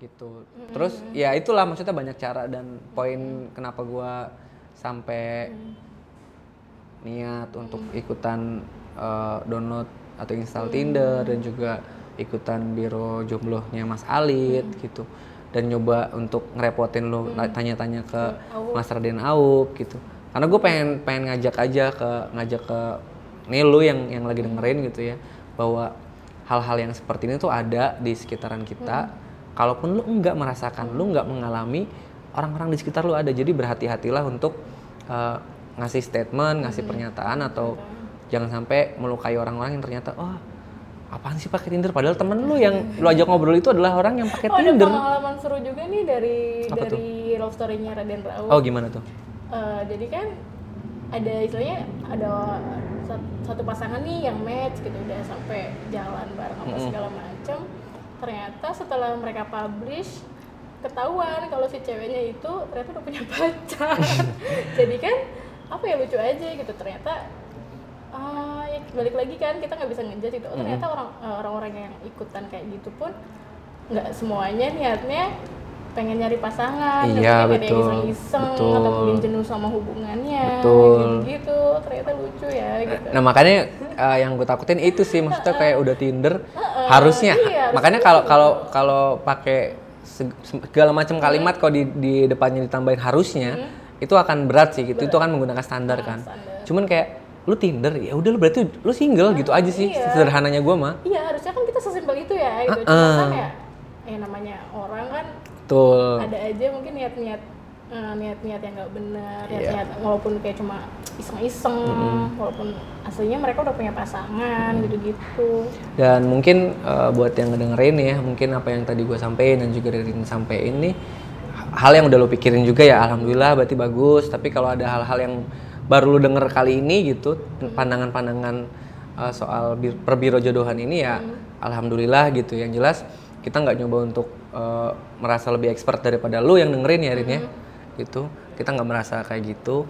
gitu. Terus ya itulah maksudnya banyak cara dan poin kenapa gua sampai niat untuk ikutan eh, download atau install Tinder dan juga ikutan biro jomblonya Mas Alit gitu. Dan nyoba untuk ngerepotin lo tanya-tanya ke Mas Raden Aup gitu. Karena gue pengen pengen ngajak aja ke ngajak ke nih lu yang yang lagi dengerin gitu ya bahwa hal-hal yang seperti ini tuh ada di sekitaran kita kalaupun lu enggak merasakan lu enggak mengalami orang-orang di sekitar lu ada. Jadi berhati-hatilah untuk eh, ngasih statement ngasih pernyataan atau jangan sampai melukai orang-orang yang ternyata oh apaan sih pakai Tinder? Padahal temen lu yang lu ajak ngobrol itu adalah orang yang pakai Oh, ada Tinder. pengalaman seru juga nih dari Apa tuh? dari love story-nya Raden Rauf. oh gimana tuh? Eh, jadi kan ada istilahnya ada sat- satu pasangan nih yang match gitu. Udah sampai jalan bareng apa segala macam. Ternyata setelah mereka publish ketahuan kalau si ceweknya itu ternyata udah punya pacar. Jadi kan apa ya lucu aja gitu. Ternyata ah ya balik lagi kan kita nggak bisa ngejudge itu. Oh, ternyata orang eh, orang-orang yang ikutan kayak gitu pun nggak semuanya niatnya pengen nyari pasangan Iya, tapi ada yang betul, iseng-iseng betul. atau mungkin jenuh sama hubungannya Betul. gitu ternyata lucu ya gitu Nah makanya uh, yang gue takutin itu sih maksudnya kayak udah Tinder harusnya. iya, makanya kalau kalau kalau pakai seg- segala macam kalimat kalau di, di depannya ditambahin harusnya itu akan berat sih gitu. Itu akan menggunakan standar kan. standar. Cuman kayak lu Tinder ya udah lu berarti lu single gitu aja sih iya. sederhananya gue mah. iya harusnya kan kita sesimpel itu ya gitu Ah, cuma ah. kan ya ya namanya orang kan Betul. ada aja mungkin niat-niat eh, niat-niat yang nggak benar Iya. niat-niat walaupun kayak cuma iseng-iseng walaupun aslinya mereka udah punya pasangan gitu-gitu Dan mungkin uh, buat yang ngedengerin ya, mungkin apa yang tadi gue sampein dan juga Ririn sampein ini hal yang udah lo pikirin juga ya, alhamdulillah berarti bagus. Tapi kalau ada hal-hal yang baru lo denger kali ini gitu, pandangan-pandangan uh, soal bir- perbiro jodohan ini ya, alhamdulillah gitu. Yang jelas kita nggak nyoba untuk uh, merasa lebih expert daripada lo yang dengerin ya, Rin ya, gitu. Kita nggak merasa kayak gitu.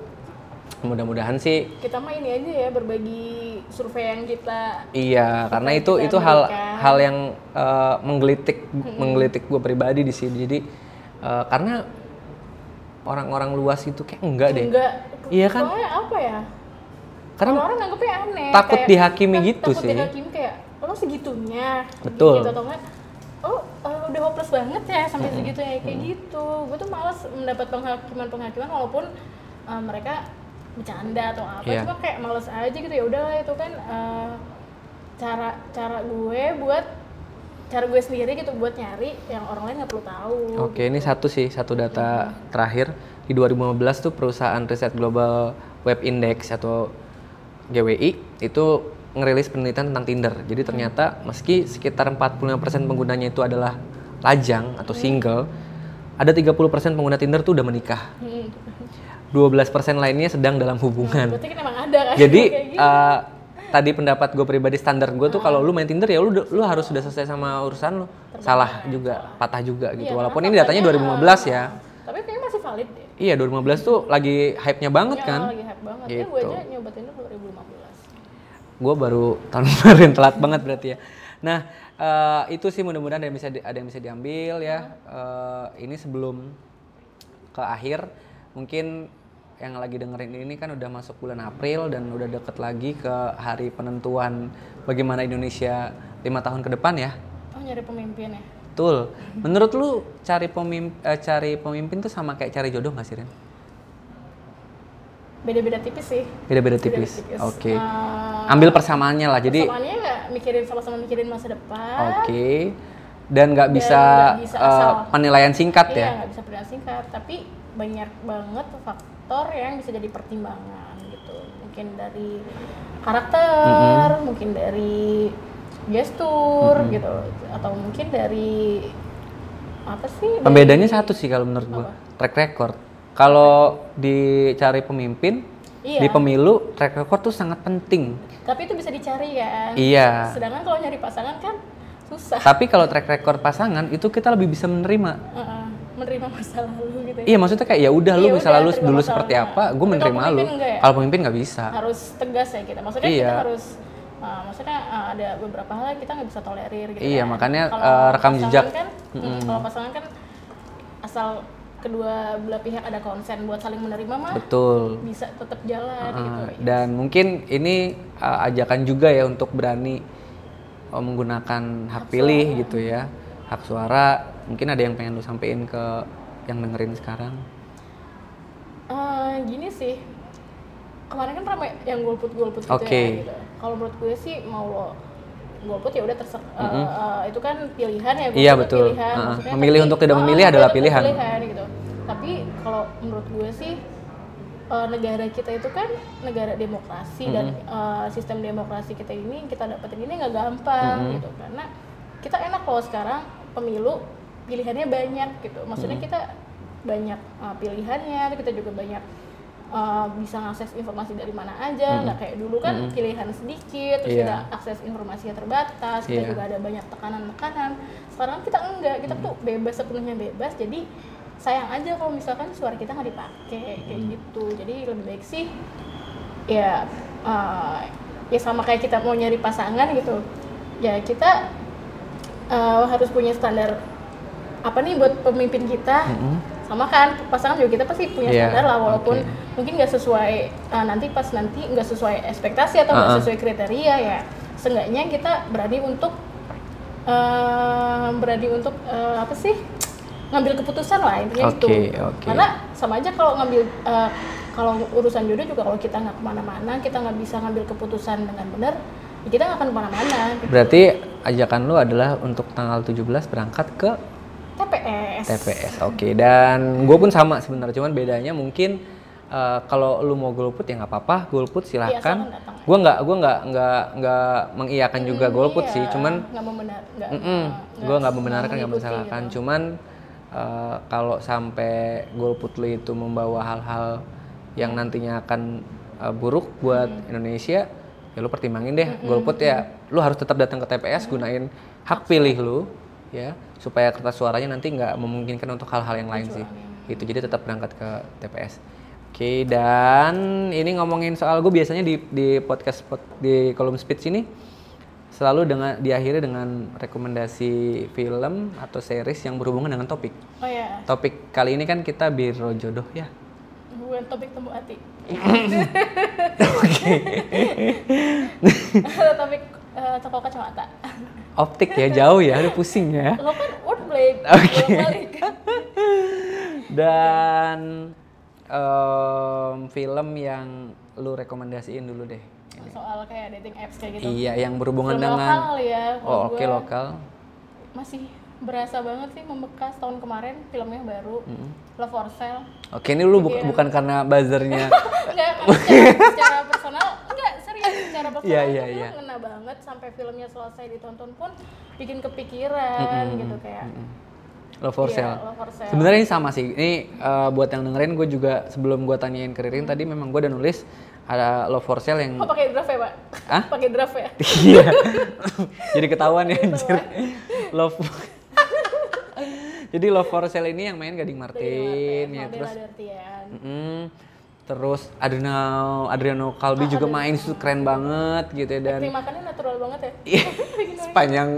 Mudah-mudahan sih kita mah ini aja ya berbagi survei yang kita Iya, karena itu kita itu hal berikan. hal yang eh, menggelitik menggelitik gue pribadi di sini. Jadi eh, karena orang-orang luas itu kayak enggak deh. enggak Iya kan? soalnya apa ya Karena orang nganggepnya aneh takut kayak- dihakimi gitu takut sih. dihakimi kayak lo segitunya Betul. gitu atau enggak oh eh, udah hopeless banget ya sampai segitu ya kayak gitu. Gue tuh males mendapat penghakiman penghakiman walaupun eh, mereka bercanda atau apa Iya. cuma kayak males aja gitu ya udahlah itu kan eh, cara cara gue buat cara gue sendiri gitu buat nyari yang orang lain nggak perlu tahu Oke, ini satu sih, satu data terakhir. Di 2015 tuh perusahaan riset global Web Index atau GWI itu ngerilis penelitian tentang Tinder. Jadi ternyata meski sekitar 45% penggunanya itu adalah lajang atau single, ada 30% pengguna Tinder tuh udah menikah. Hmm. 12% lainnya sedang dalam hubungan. berarti kan ada kan Jadi gitu. eh, tadi pendapat gue pribadi standar gue tuh kalau lu main Tinder ya lu lu harus sudah selesai sama urusan lu. Salah juga, patah juga gitu. Iya, Walaupun karena ini datanya faktanya, 2015 ya. tapi kayaknya masih valid deh Iya 2015 tuh lagi hype-nya banget Ya, kan. lagi hype banget. Ya, Gitu. gue aja nyoba Tinder 2015. Gue baru tahun kemarin telat banget berarti ya. Nah eh, itu sih mudah-mudahan ada yang bisa di- ada yang bisa diambil ya. Eh, ini sebelum ke akhir mungkin yang lagi dengerin ini kan udah masuk bulan April dan udah deket lagi ke hari penentuan bagaimana Indonesia lima tahun ke depan ya. Oh, nyari pemimpin ya? Betul. Menurut lu cari pemimpin cari pemimpin tuh sama kayak cari jodoh nggak sih Ren? Beda-beda tipis sih. Beda-beda Beda-beda tipis. Oke. Eh, Ambil persamaannya lah. Jadi Persamaannya nggak mikirin sama-sama mikirin masa depan. Oke. Dan nggak Dan bisa, nggak bisa eh, asal. penilaian singkat Iya, ya. nggak bisa pilihan singkat. Tapi banyak banget faktor yang bisa jadi pertimbangan gitu. Mungkin dari karakter, mungkin dari gestur gitu, atau mungkin dari apa sih? dari- Pembedanya satu sih kalau menurut gua, track record. Kalau dicari pemimpin Iya. di pemilu, track record tuh sangat penting. Tapi itu bisa dicari kan. Iya. Sedangkan kalau nyari pasangan kan susah. Tapi kalau track record pasangan itu kita lebih bisa menerima. Heeh, menerima masa lalu gitu. ya. Iya, maksudnya kayak ya udah lu Iya, udah, lalu dulu seperti apa, gue menerima lu. ya? Kalau pemimpin nggak bisa. Harus tegas ya kita. Maksudnya Iya. kita harus uh, maksudnya uh, ada beberapa hal yang kita nggak bisa tolerir gitu Iya, kan. makanya, Kalau uh, rekam pasangan jejak. Kan, mm, Kalau pasangan kan asal kedua belah pihak ada konsen buat saling menerima mah Betul. bisa tetap jalan gitu. Uh, dan mungkin ini uh, ajakan juga ya untuk berani uh, menggunakan hak pilih gitu ya hak suara mungkin ada yang pengen lu sampein ke yang dengerin sekarang Eh, gini sih kemarin kan ramai yang golput golput gitu ya gitu. kalau menurut gue sih mau lo golput ya udah terser eh, eh, itu kan pilihan ya golput Iya, betul. pilihan. Uh-uh. Maksudnya Memilih tapi- untuk tidak oh, memilih memilih adalah untuk pilihan. gitu tapi kalau menurut gue sih eh, negara kita itu kan negara demokrasi dan eh, sistem demokrasi kita ini kita dapetin ini nggak gampang gitu karena kita enak kalau sekarang pemilu pilihannya banyak gitu maksudnya kita banyak uh, pilihannya kita juga banyak uh, bisa ngakses informasi dari mana aja nggak kayak dulu kan pilihan sedikit terus Iya. kita akses informasinya terbatas kita Iya. juga ada banyak tekanan-tekanan. Sekarang kita enggak kita tuh bebas sepenuhnya bebas jadi sayang aja kalau misalkan suara kita nggak dipakai kayak gitu. Jadi lebih baik sih ya uh, ya sama kayak kita mau nyari pasangan gitu. Ya kita uh, harus punya standar apa nih buat pemimpin kita sama kan pasangan juga kita pasti punya Iya, standar lah walaupun oke. mungkin nggak sesuai uh, nanti pas nanti nggak sesuai ekspektasi atau nggak Uh-uh. sesuai kriteria ya seenggaknya kita berani untuk uh, berani untuk uh, apa sih ngambil keputusan lah intinya itu Oke, oke. karena sama aja kalau ngambil uh, kalau urusan jodoh juga kalau kita nggak ke mana-mana kita nggak bisa ngambil keputusan dengan benar ya kita nggak akan ke mana-mana gitu. Berarti ajakan lu adalah untuk tanggal 17 berangkat ke TPS TPS. Oke, dan gue pun sama sebenarnya, cuman bedanya mungkin eh, kalau lu mau golput ya nggak apa-apa, golput Iya, silahkan. datang. gue nggak gue nggak nggak nggak mengiyakan juga Hmm, golput iya, sih, cuman nggak membenar nggak gue nggak membenarkan nggak mengikuti mensalahkan, gitu. cuman eh, kalau sampai golput lu itu membawa hal-hal yang nantinya akan eh, buruk buat Hmm. Indonesia, ya lu pertimbangin deh golput ya, lu harus tetap datang ke TPS Hmm. gunain hak pilih lu, ya supaya kertas suaranya nanti nggak memungkinkan untuk hal-hal yang lain sih. Itu jadi tetap berangkat ke TPS. Oke, dan ini ngomongin soal gue biasanya di di podcast pod- di kolom speech ini selalu dengan diakhiri dengan rekomendasi film atau series yang berhubungan dengan topik. oh ya Topik kali ini kan kita biro jodoh ya. bukan topik temu hati topik eh, toko kacamata Optik ya jauh ya, aduh pusing ya. lo kan wordplay Oke. bolak-balik. Dan em, film yang lu rekomendasiin dulu deh. Ini. soal kayak dating apps kayak gitu Iya, yang berhubungan Film dengan lokal ya Oh, oke gua lokal. masih berasa banget sih membekas tahun kemarin filmnya baru Love for Sale Oke, ini lu Iya. bu- bukan karena buzzernya. enggak secara, secara personal enggak serius secara personal Iya, itu iya, iya. ngena banget sampai filmnya selesai ditonton pun bikin kepikiran gitu kayak Love for Iya, Sale. Love for Sale. Sebenarnya ini sama sih. Ini eh, buat yang dengerin gue juga sebelum gue tanyain ke Ririn tadi memang gue udah nulis ada Love for Sale yang oh pakai draft ya pak Hah? pakai draft ya Iya. Jadi ketahuan ya anjir. Love Jadi Love for Sale ini yang main Gading Martin ya terus mm, terus Adriano Adriano Kalbi juga main itu keren banget gitu ya dan makannya natural banget ya. Iya, sepanjang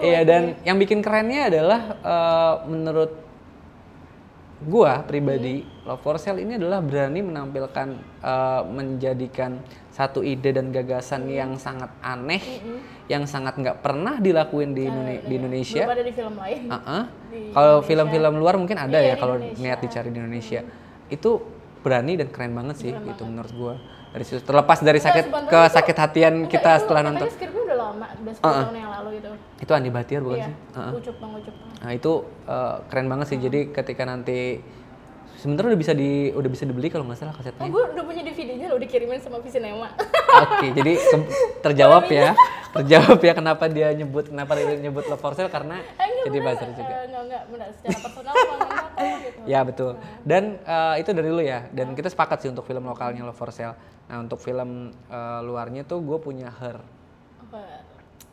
iya dan yang bikin kerennya adalah eh, menurut gua pribadi Love for Sale ini adalah berani menampilkan eh, menjadikan satu ide dan gagasan yang sangat aneh yang sangat nggak pernah dilakuin di, Indone- di Indonesia belum ada di film lain Uh-uh. Di Kalau film-film luar mungkin ada Iya, ya kalau niat dicari di Indonesia. Itu berani dan keren banget sih itu menurut gua. Dari situ terlepas dari sakit sebenarnya ke sakit hatian Enggak, kita itu setelah nonton. skripnya udah lama udah 10 tahun yang lalu gitu Itu Andi Batiar bukan iya sih? Uh-uh. ucup bang ucup Nah, itu uh, keren banget sih. Jadi ketika nanti sebenarnya udah bisa di udah bisa dibeli kalau nggak salah oh kasetnya. gue udah punya DVD-nya lo dikirimin sama Visinema Oke, jadi ke- terjawab ya. Terjawab ya kenapa dia nyebut kenapa dia nyebut Love for Sale karena Eh, enggak, jadi bener. buzzer juga. Eh, enggak enggak benar secara personal gitu Ya betul. Dan eh, itu dari lu ya. Dan kita sepakat sih untuk film lokalnya Love for Sale. Nah untuk film eh, luarnya tuh gue punya Her. Apa?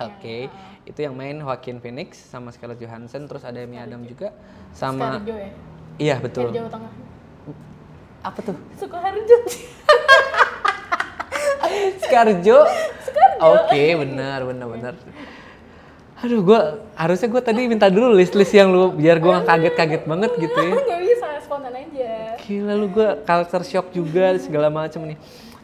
Oke. Itu yang main Joaquin Phoenix sama Scarlett Johansson. Terus ada Amy Adam juga. Sama. Ya Iya betul. Jawa Tengah Apa tuh? Sukoharjo Scarjo. Oke benar benar benar. Aduh gue harusnya gue tadi minta dulu list-list yang lu biar gue nggak kaget-kaget banget gitu ya. nggak bisa spontan aja Gila lu gue culture shock juga segala macam nih.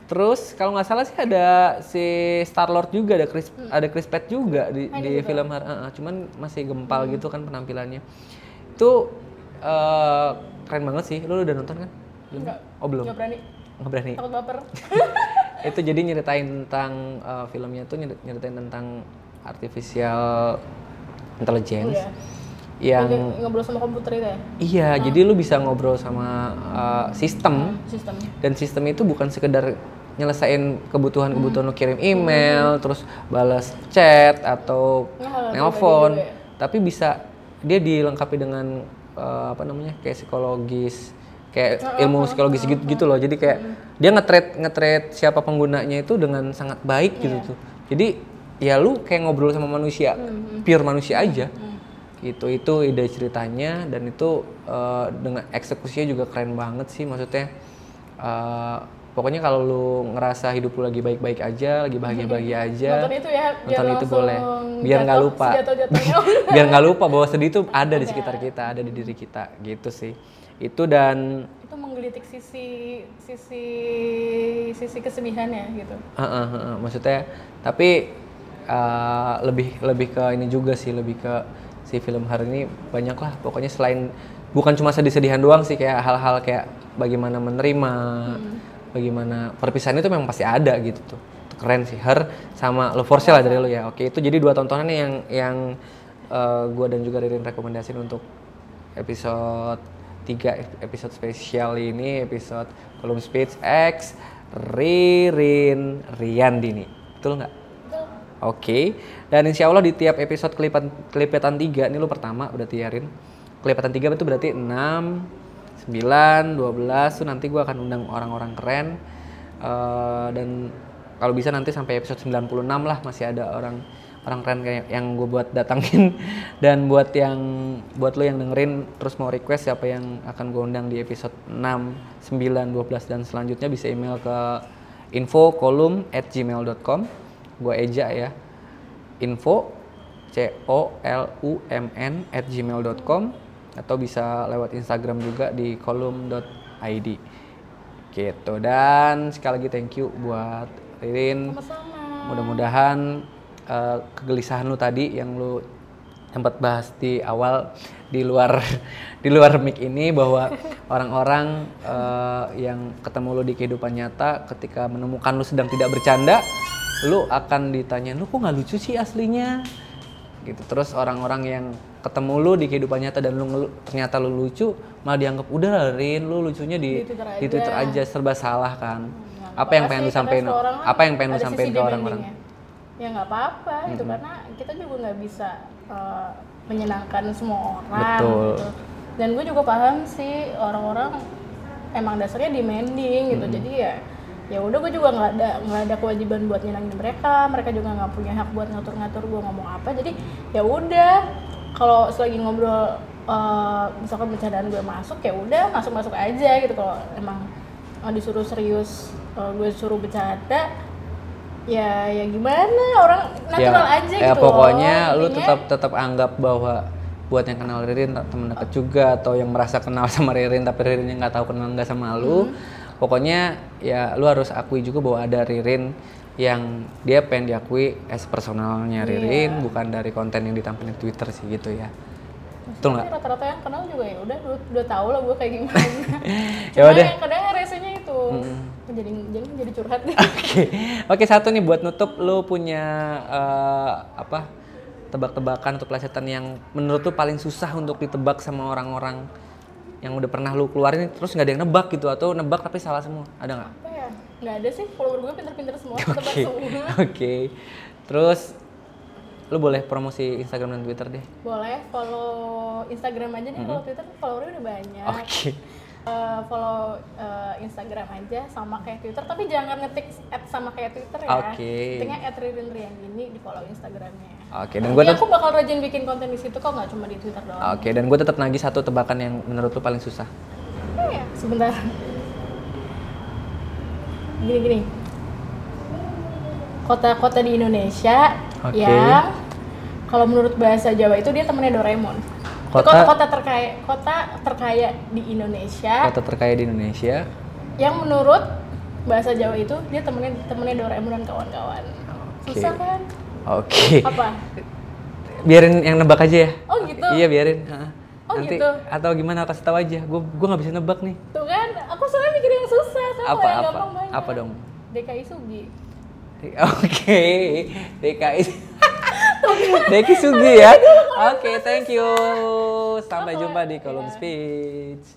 Terus kalau nggak salah sih ada si Star Lord juga ada Chris ada Chris Pratt juga di, di film uh, uh, cuman masih gempal gitu kan penampilannya. Itu eh, keren banget sih. Lu udah nonton kan? Belum? Enggak. Oh belum. nggak berani Nggak berani. takut baper itu jadi nyeritain tentang eh, filmnya tuh nyeri- nyeritain tentang artificial intelligence Iya. yang Kayak ngobrol sama komputer itu ya iya jadi lu bisa ngobrol sama eh, sistem sistem dan sistem itu bukan sekedar nyelesain kebutuhan-kebutuhan lu kirim email terus balas chat atau Nah, nelpon juga ya. tapi bisa dia dilengkapi dengan eh, apa namanya kayak psikologis kayak ilmu psikologi gitu, gitu loh. Jadi kayak dia nge-trade nge-trade siapa penggunanya itu dengan sangat baik gitu tuh. Jadi ya lu kayak ngobrol sama manusia pure manusia aja. gitu itu ide ceritanya dan itu eh, dengan eksekusinya juga keren banget sih maksudnya. Eh, pokoknya kalau lu ngerasa hidup lu lagi baik-baik aja lagi bahagia-bahagia aja Nonton itu ya, biar nonton itu boleh. Biar nggak lupa. biar nggak lupa bahwa sedih itu ada di sekitar kita ada di diri kita gitu sih. Itu dan itu menggelitik sisi sisi sisi kesedihannya gitu. Heeh, heeh. maksudnya tapi uh, lebih lebih ke ini juga sih lebih ke si film hari ini banyak lah. Pokoknya selain bukan cuma sedih-sedihan doang sih kayak hal-hal kayak bagaimana menerima bagaimana perpisahan itu memang pasti ada gitu tuh Itu keren sih Her sama Love for Sale lah dari lu ya oke itu jadi dua tontonan yang yang uh, gua dan juga Ririn rekomendasiin untuk episode 3 episode spesial ini episode Kolom Speech X Ririn Riyandini betul nggak? Oke, dan insya Allah di tiap episode kelipat, kelipatan 3, ini lu pertama berarti ya Rin. Kelipatan 3 itu berarti 6, 9, 12, tuh nanti gua akan undang orang-orang keren. Eh, dan kalau bisa nanti sampai episode 96 lah masih ada orang orang keren kayak yang gue buat datangin. Dan buat yang buat lo yang dengerin terus mau request siapa yang akan gue undang di episode 6, 9, 12 dan selanjutnya bisa email ke info kolum at gmail.com gue eja ya. Info c o l u m n at gmail.com atau bisa lewat Instagram juga di kolom.id gitu. Dan sekali lagi thank you buat Ririn. Mudah-mudahan eh, kegelisahan lu tadi yang lu sempat bahas di awal di luar di luar mic ini bahwa orang-orang eh, yang ketemu lu di kehidupan nyata ketika menemukan lu sedang tidak bercanda lu akan ditanya lu kok nggak lucu sih aslinya? Gitu. Terus orang-orang yang ketemu lu di kehidupan nyata dan lu ngelu- ternyata lu lucu malah dianggap udah lah, Rin lu lucunya di Di Twitter di Twitter aja. serba salah kan. Nggak apa yang pengen lu sampein? apa yang pengen lu sampein ke orang-orang? ya nggak apa-apa gitu karena kita juga nggak bisa eh, menyenangkan semua orang Betul. gitu. dan gue juga paham sih orang-orang emang dasarnya demanding gitu. Jadi ya ya udah gue juga nggak ada nggak ada kewajiban buat nyenangin mereka mereka juga nggak punya hak buat ngatur-ngatur gue ngomong apa. Jadi ya udah kalau selagi ngobrol eh, misalkan bercandaan gue masuk ya udah masuk-masuk aja gitu. Kalau emang eh, disuruh serius eh, gue suruh bercanda ya ya gimana? Orang natural aja ya gitu pokoknya loh. lu tetap tetap anggap bahwa buat yang kenal Ririn temen deket juga atau yang merasa kenal sama Ririn tapi Ririnnya nggak tahu kenal nggak sama lu pokoknya ya lu harus akui juga bahwa ada Ririn yang dia pengen diakui as personalnya Ririn bukan dari konten yang ditampilkan di Twitter sih gitu ya. Betul nggak? rata-rata yang kenal juga ya udah udah, tahu lah gue kayak gimana. Ya udah. yang kadang resenya itu. Jadi jadi jadi curhat deh Oke, oke satu nih buat nutup, lu punya eh, apa tebak-tebakan atau pelesetan yang menurut lu paling susah untuk ditebak sama orang-orang yang udah pernah lu keluarin terus nggak ada yang nebak gitu atau nebak tapi salah semua, ada nggak? Ya nggak ada sih follower gue pinter-pinter semua tebak Oke, semua oke. Terus lu boleh promosi Instagram dan Twitter deh. boleh follow Instagram aja deh kalau Twitter followernya udah banyak Oke, Eh, follow eh, Instagram aja sama kayak Twitter tapi jangan ngetik at sama kayak Twitter ya Oke. ketiknya at Ririn Riyandini di follow Instagramnya oke. Dan gue aku bakal rajin bikin konten di situ kok nggak cuma di Twitter doang oke dan gue tetap nagih satu tebakan yang menurut lu paling susah. Eh, sebentar gini gini kota-kota di Indonesia Oke. yang kalau menurut bahasa Jawa itu dia temennya Doraemon Itu Kota- kota-kota terkaya kota terkaya di Indonesia Kota terkaya di Indonesia. yang menurut bahasa Jawa itu dia temennya temennya Doraemon dan kawan-kawan Oke. susah kan Oke. apa Biarin yang nebak aja ya. oh gitu Iya biarin. ha. Oh, Nanti gitu. atau gimana kasih tahu aja. Gue gue nggak bisa nebak nih. tuh kan aku soalnya mikir yang susah sama Apa yang apa gampang banyak apa dong? DKI Sugi Oke, DKI. DKI Sugi ya. Oke, thank you. Sampai jumpa di kolom speech.